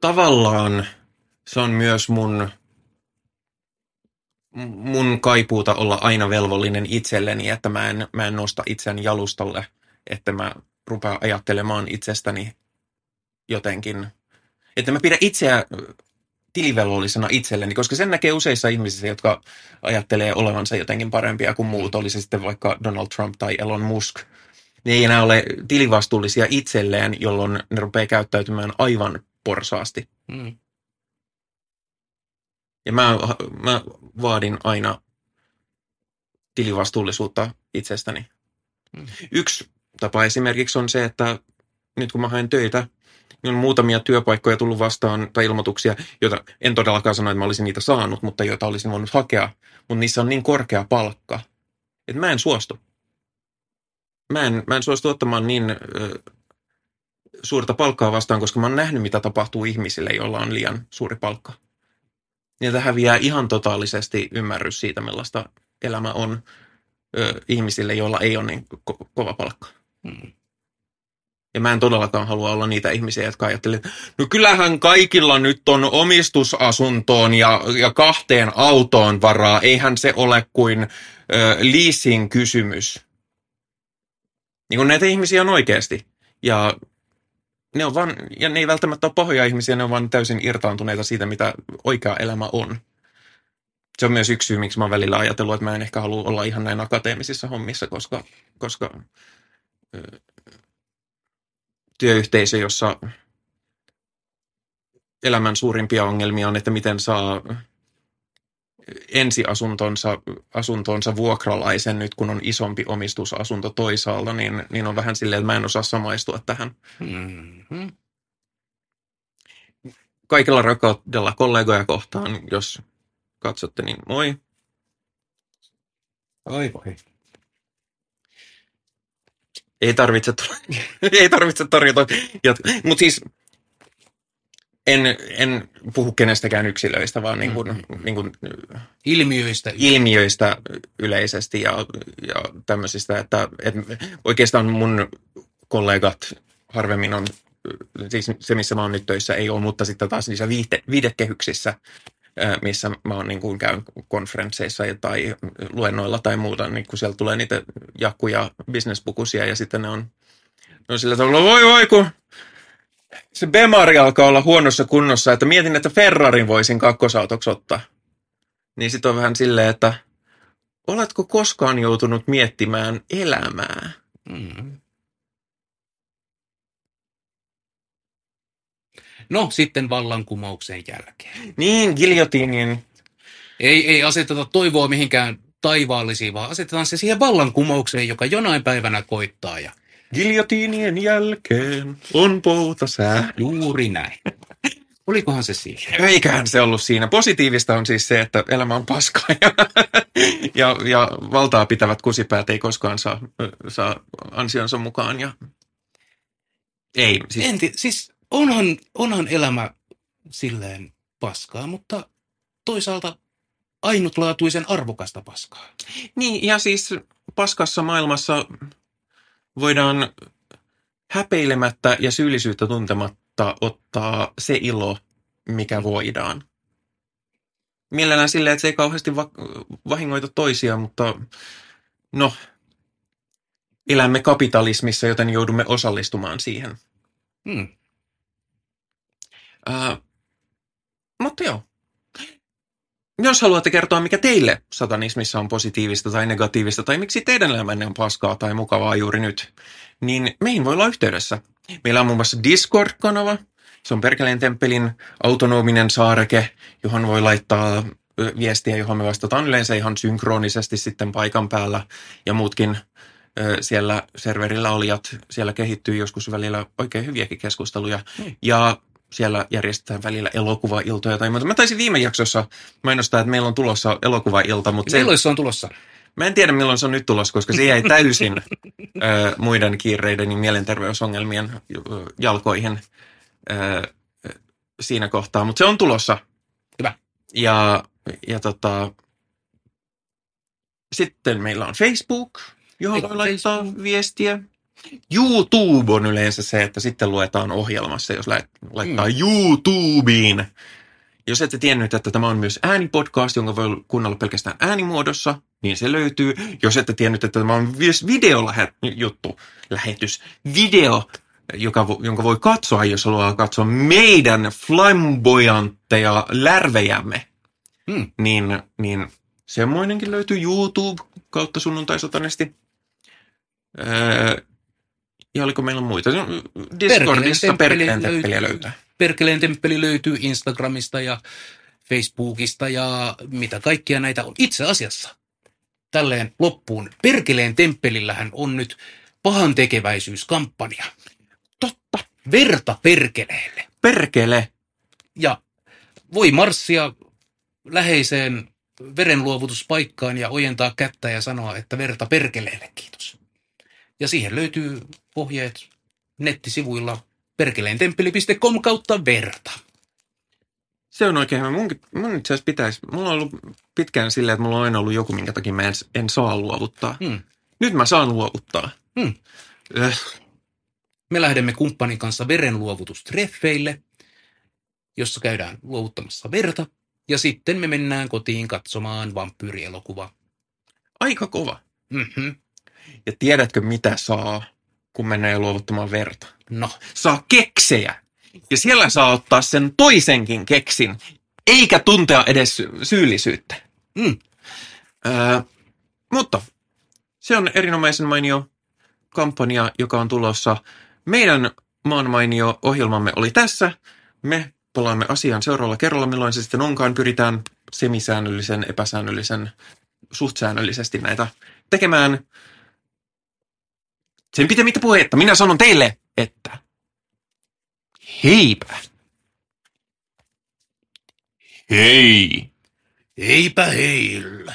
Speaker 2: Tavallaan se on myös mun, mun kaipuuta olla aina velvollinen itselleni, että mä en, mä en nosta itseäni jalustalle, että mä rupean ajattelemaan itsestäni jotenkin, että mä pidän itseä tilivelvollisena itselleni, koska sen näkee useissa ihmisissä, jotka ajattelee olevansa jotenkin parempia kuin muut, oli se sitten vaikka Donald Trump tai Elon Musk. Ne ei enää ole tilivastuullisia itselleen, jolloin ne rupeaa käyttäytymään aivan porsaasti.
Speaker 3: Mm.
Speaker 2: Ja mä, mä vaadin aina tilivastuullisuutta itsestäni.
Speaker 3: Mm.
Speaker 2: Yksi tapa esimerkiksi on se, että nyt kun mä haen töitä, on muutamia työpaikkoja tullut vastaan tai ilmoituksia, joita en todellakaan sano, että mä olisin niitä saanut, mutta joita olisin voinut hakea. Mutta niissä on niin korkea palkka, että mä en suostu. Mä en, mä en suostu ottamaan niin ö, suurta palkkaa vastaan, koska mä oon nähnyt, mitä tapahtuu ihmisille, joilla on liian suuri palkka. Niiltä häviää ihan totaalisesti ymmärrys siitä, millaista elämä on ö, ihmisille, joilla ei ole niin ko- kova palkka.
Speaker 3: Mm.
Speaker 2: Ja mä en todellakaan halua olla niitä ihmisiä, jotka ajattelee, että no kyllähän kaikilla nyt on omistusasuntoon ja, ja kahteen autoon varaa. Eihän se ole kuin ö, leasing kysymys. Niin kuin näitä ihmisiä on oikeasti. Ja ne, on vaan, ja ne ei välttämättä ole pahoja ihmisiä, ne on vaan täysin irtaantuneita siitä, mitä oikea elämä on. Se on myös yksi syy, miksi mä oon välillä ajatellut, että mä en ehkä halua olla ihan näin akateemisissa hommissa, koska, koska työyhteisö, jossa elämän suurimpia ongelmia on, että miten saa ensiasuntonsa asuntonsa vuokralaisen nyt, kun on isompi omistusasunto toisaalta, niin, niin on vähän silleen, että mä en osaa samaistua tähän.
Speaker 3: Mm.
Speaker 2: Kaikella rakkaudella kollegoja kohtaan, jos katsotte, niin moi.
Speaker 3: Oi voi.
Speaker 2: Ei tarvitse, ei tarvitse tarjota. Mutta siis en, en puhu kenestäkään yksilöistä, vaan niin kuin,
Speaker 3: Mm.
Speaker 2: niin kuin
Speaker 3: Ilmiöistä.
Speaker 2: ilmiöistä yleisesti ja, ja tämmöisistä, että, että oikeastaan mun kollegat harvemmin on, siis se missä mä oon nyt töissä ei ole, mutta sitten taas niissä viihde, viidekehyksissä, missä mä oon niin kuin käyn konferensseissa tai luennoilla tai muuta, niin kun sieltä tulee niitä jakkuja bisnespukusia ja sitten ne on, ne on sillä tavalla, voi voi kun se Bemari alkaa olla huonossa kunnossa, että mietin, että Ferrarin voisin kakkosautoksi ottaa. Niin sitten on vähän silleen, että oletko koskaan joutunut miettimään elämää?
Speaker 3: Mm. No, sitten vallankumouksen jälkeen.
Speaker 2: Niin, giljotiinin.
Speaker 3: Ei, ei aseteta toivoa mihinkään taivaallisiin, vaan asetetaan se siihen vallankumoukseen, joka jonain päivänä koittaa. Ja
Speaker 2: Giljotiinien jälkeen on poutasää.
Speaker 3: juuri näin. Olikohan se siinä?
Speaker 2: Eiköhän se ollut siinä. Positiivista on siis se, että elämä on paskaa ja, ja, ja valtaa pitävät kusipäät ei koskaan saa, saa ansionsa mukaan. Ja... Ei, siis
Speaker 3: En tii, siis onhan, onhan elämä silleen paskaa, mutta toisaalta ainutlaatuisen arvokasta paskaa.
Speaker 2: Niin, ja siis paskassa maailmassa voidaan häpeilemättä ja syyllisyyttä tuntematta ottaa se ilo, mikä voidaan. Mielellään silleen, että se ei kauheasti va- vahingoita toisia, mutta no, elämme kapitalismissa, joten joudumme osallistumaan siihen.
Speaker 3: Hmm.
Speaker 2: Ää, mutta joo. jos haluatte kertoa, mikä teille satanismissa on positiivista tai negatiivista, tai miksi teidän elämänne on paskaa tai mukavaa juuri nyt, niin meihin voi olla yhteydessä. Meillä on muun muassa Discord-kanava. Se on Perkeleen temppelin autonominen saareke, johon voi laittaa viestiä, johon me vastataan yleensä ihan synkronisesti sitten paikan päällä. Ja muutkin siellä serverillä olijat, siellä kehittyy joskus välillä oikein hyviäkin keskusteluja.
Speaker 3: Hmm.
Speaker 2: Ja siellä järjestetään välillä elokuvailtoja tai muuta. Mä taisin viime jaksossa mainostaa, että meillä on tulossa elokuvailta, mutta se,
Speaker 3: Milloin se on tulossa?
Speaker 2: mä en tiedä milloin se on nyt tulossa, koska se jäi täysin ö, muiden kiireiden ja mielenterveysongelmien jalkoihin ö, siinä kohtaa, mutta se on tulossa.
Speaker 3: Hyvä.
Speaker 2: Ja, ja tota, sitten meillä on Facebook, johon voi laittaa viestiä. YouTube on yleensä se, että sitten luetaan ohjelmassa, jos lait- laittaa mm. YouTubeen. Jos ette tiennyt, että tämä on myös äänipodcast, jonka voi kuunnella pelkästään äänimuodossa, niin se löytyy. Jos ette tiennyt, että tämä on myös videojuttu, lähetys, video, joka, jonka voi katsoa, jos haluaa katsoa meidän flamboyantteja lärvejämme,
Speaker 3: Hmm.
Speaker 2: niin, niin semmoinenkin löytyy YouTube kautta sunnuntai-satanesti. Öö, ja oliko meillä muita? Discordissa
Speaker 3: temppeli
Speaker 2: Perkeleen temppeliä
Speaker 3: löytyy.
Speaker 2: löytää.
Speaker 3: Perkeleen temppeli löytyy Instagramista ja Facebookista ja mitä kaikkia näitä on. Itse asiassa tälleen loppuun. Perkeleen temppelillähän on nyt pahan tekeväisyyskampanja.
Speaker 2: Totta.
Speaker 3: Verta perkeleelle.
Speaker 2: Perkele.
Speaker 3: Ja voi marssia läheiseen verenluovutuspaikkaan ja ojentaa kättä ja sanoa, että verta perkeleelle, kiitos. Ja siihen löytyy ohjeet nettisivuilla perkeleentemppeli.com kautta verta.
Speaker 2: Se on oikein hyvä. Munkin, mun itse asiassa pitäisi. Mulla on ollut pitkään silleen, että mulla on aina ollut joku, minkä takia mä en, en saa luovuttaa.
Speaker 3: Hmm.
Speaker 2: Nyt mä saan luovuttaa.
Speaker 3: Hmm.
Speaker 2: Öh,
Speaker 3: Me lähdemme kumppanin kanssa verenluovutustreffeille, jossa käydään luovuttamassa verta. Ja sitten me mennään kotiin katsomaan vampyyrielokuvaa.
Speaker 2: aika kova.
Speaker 3: Mm-hmm.
Speaker 2: Ja tiedätkö mitä saa, kun menee luovuttamaan verta?
Speaker 3: No,
Speaker 2: Saa keksejä. Ja siellä saa ottaa sen toisenkin keksin, eikä tuntea edes sy- syyllisyyttä.
Speaker 3: mm.
Speaker 2: Öö, mutta se on erinomaisen mainio kampanja, joka on tulossa. Meidän maan mainio ohjelmamme oli tässä. Me palaamme asiaan seuraavalla kerralla, milloin se sitten onkaan. Pyritään semisäännöllisen, epäsäännöllisen, suht säännöllisesti näitä tekemään. Sen pitemmittä puhetta minä sanon teille, että heipä. Hei.
Speaker 3: eipä heillä.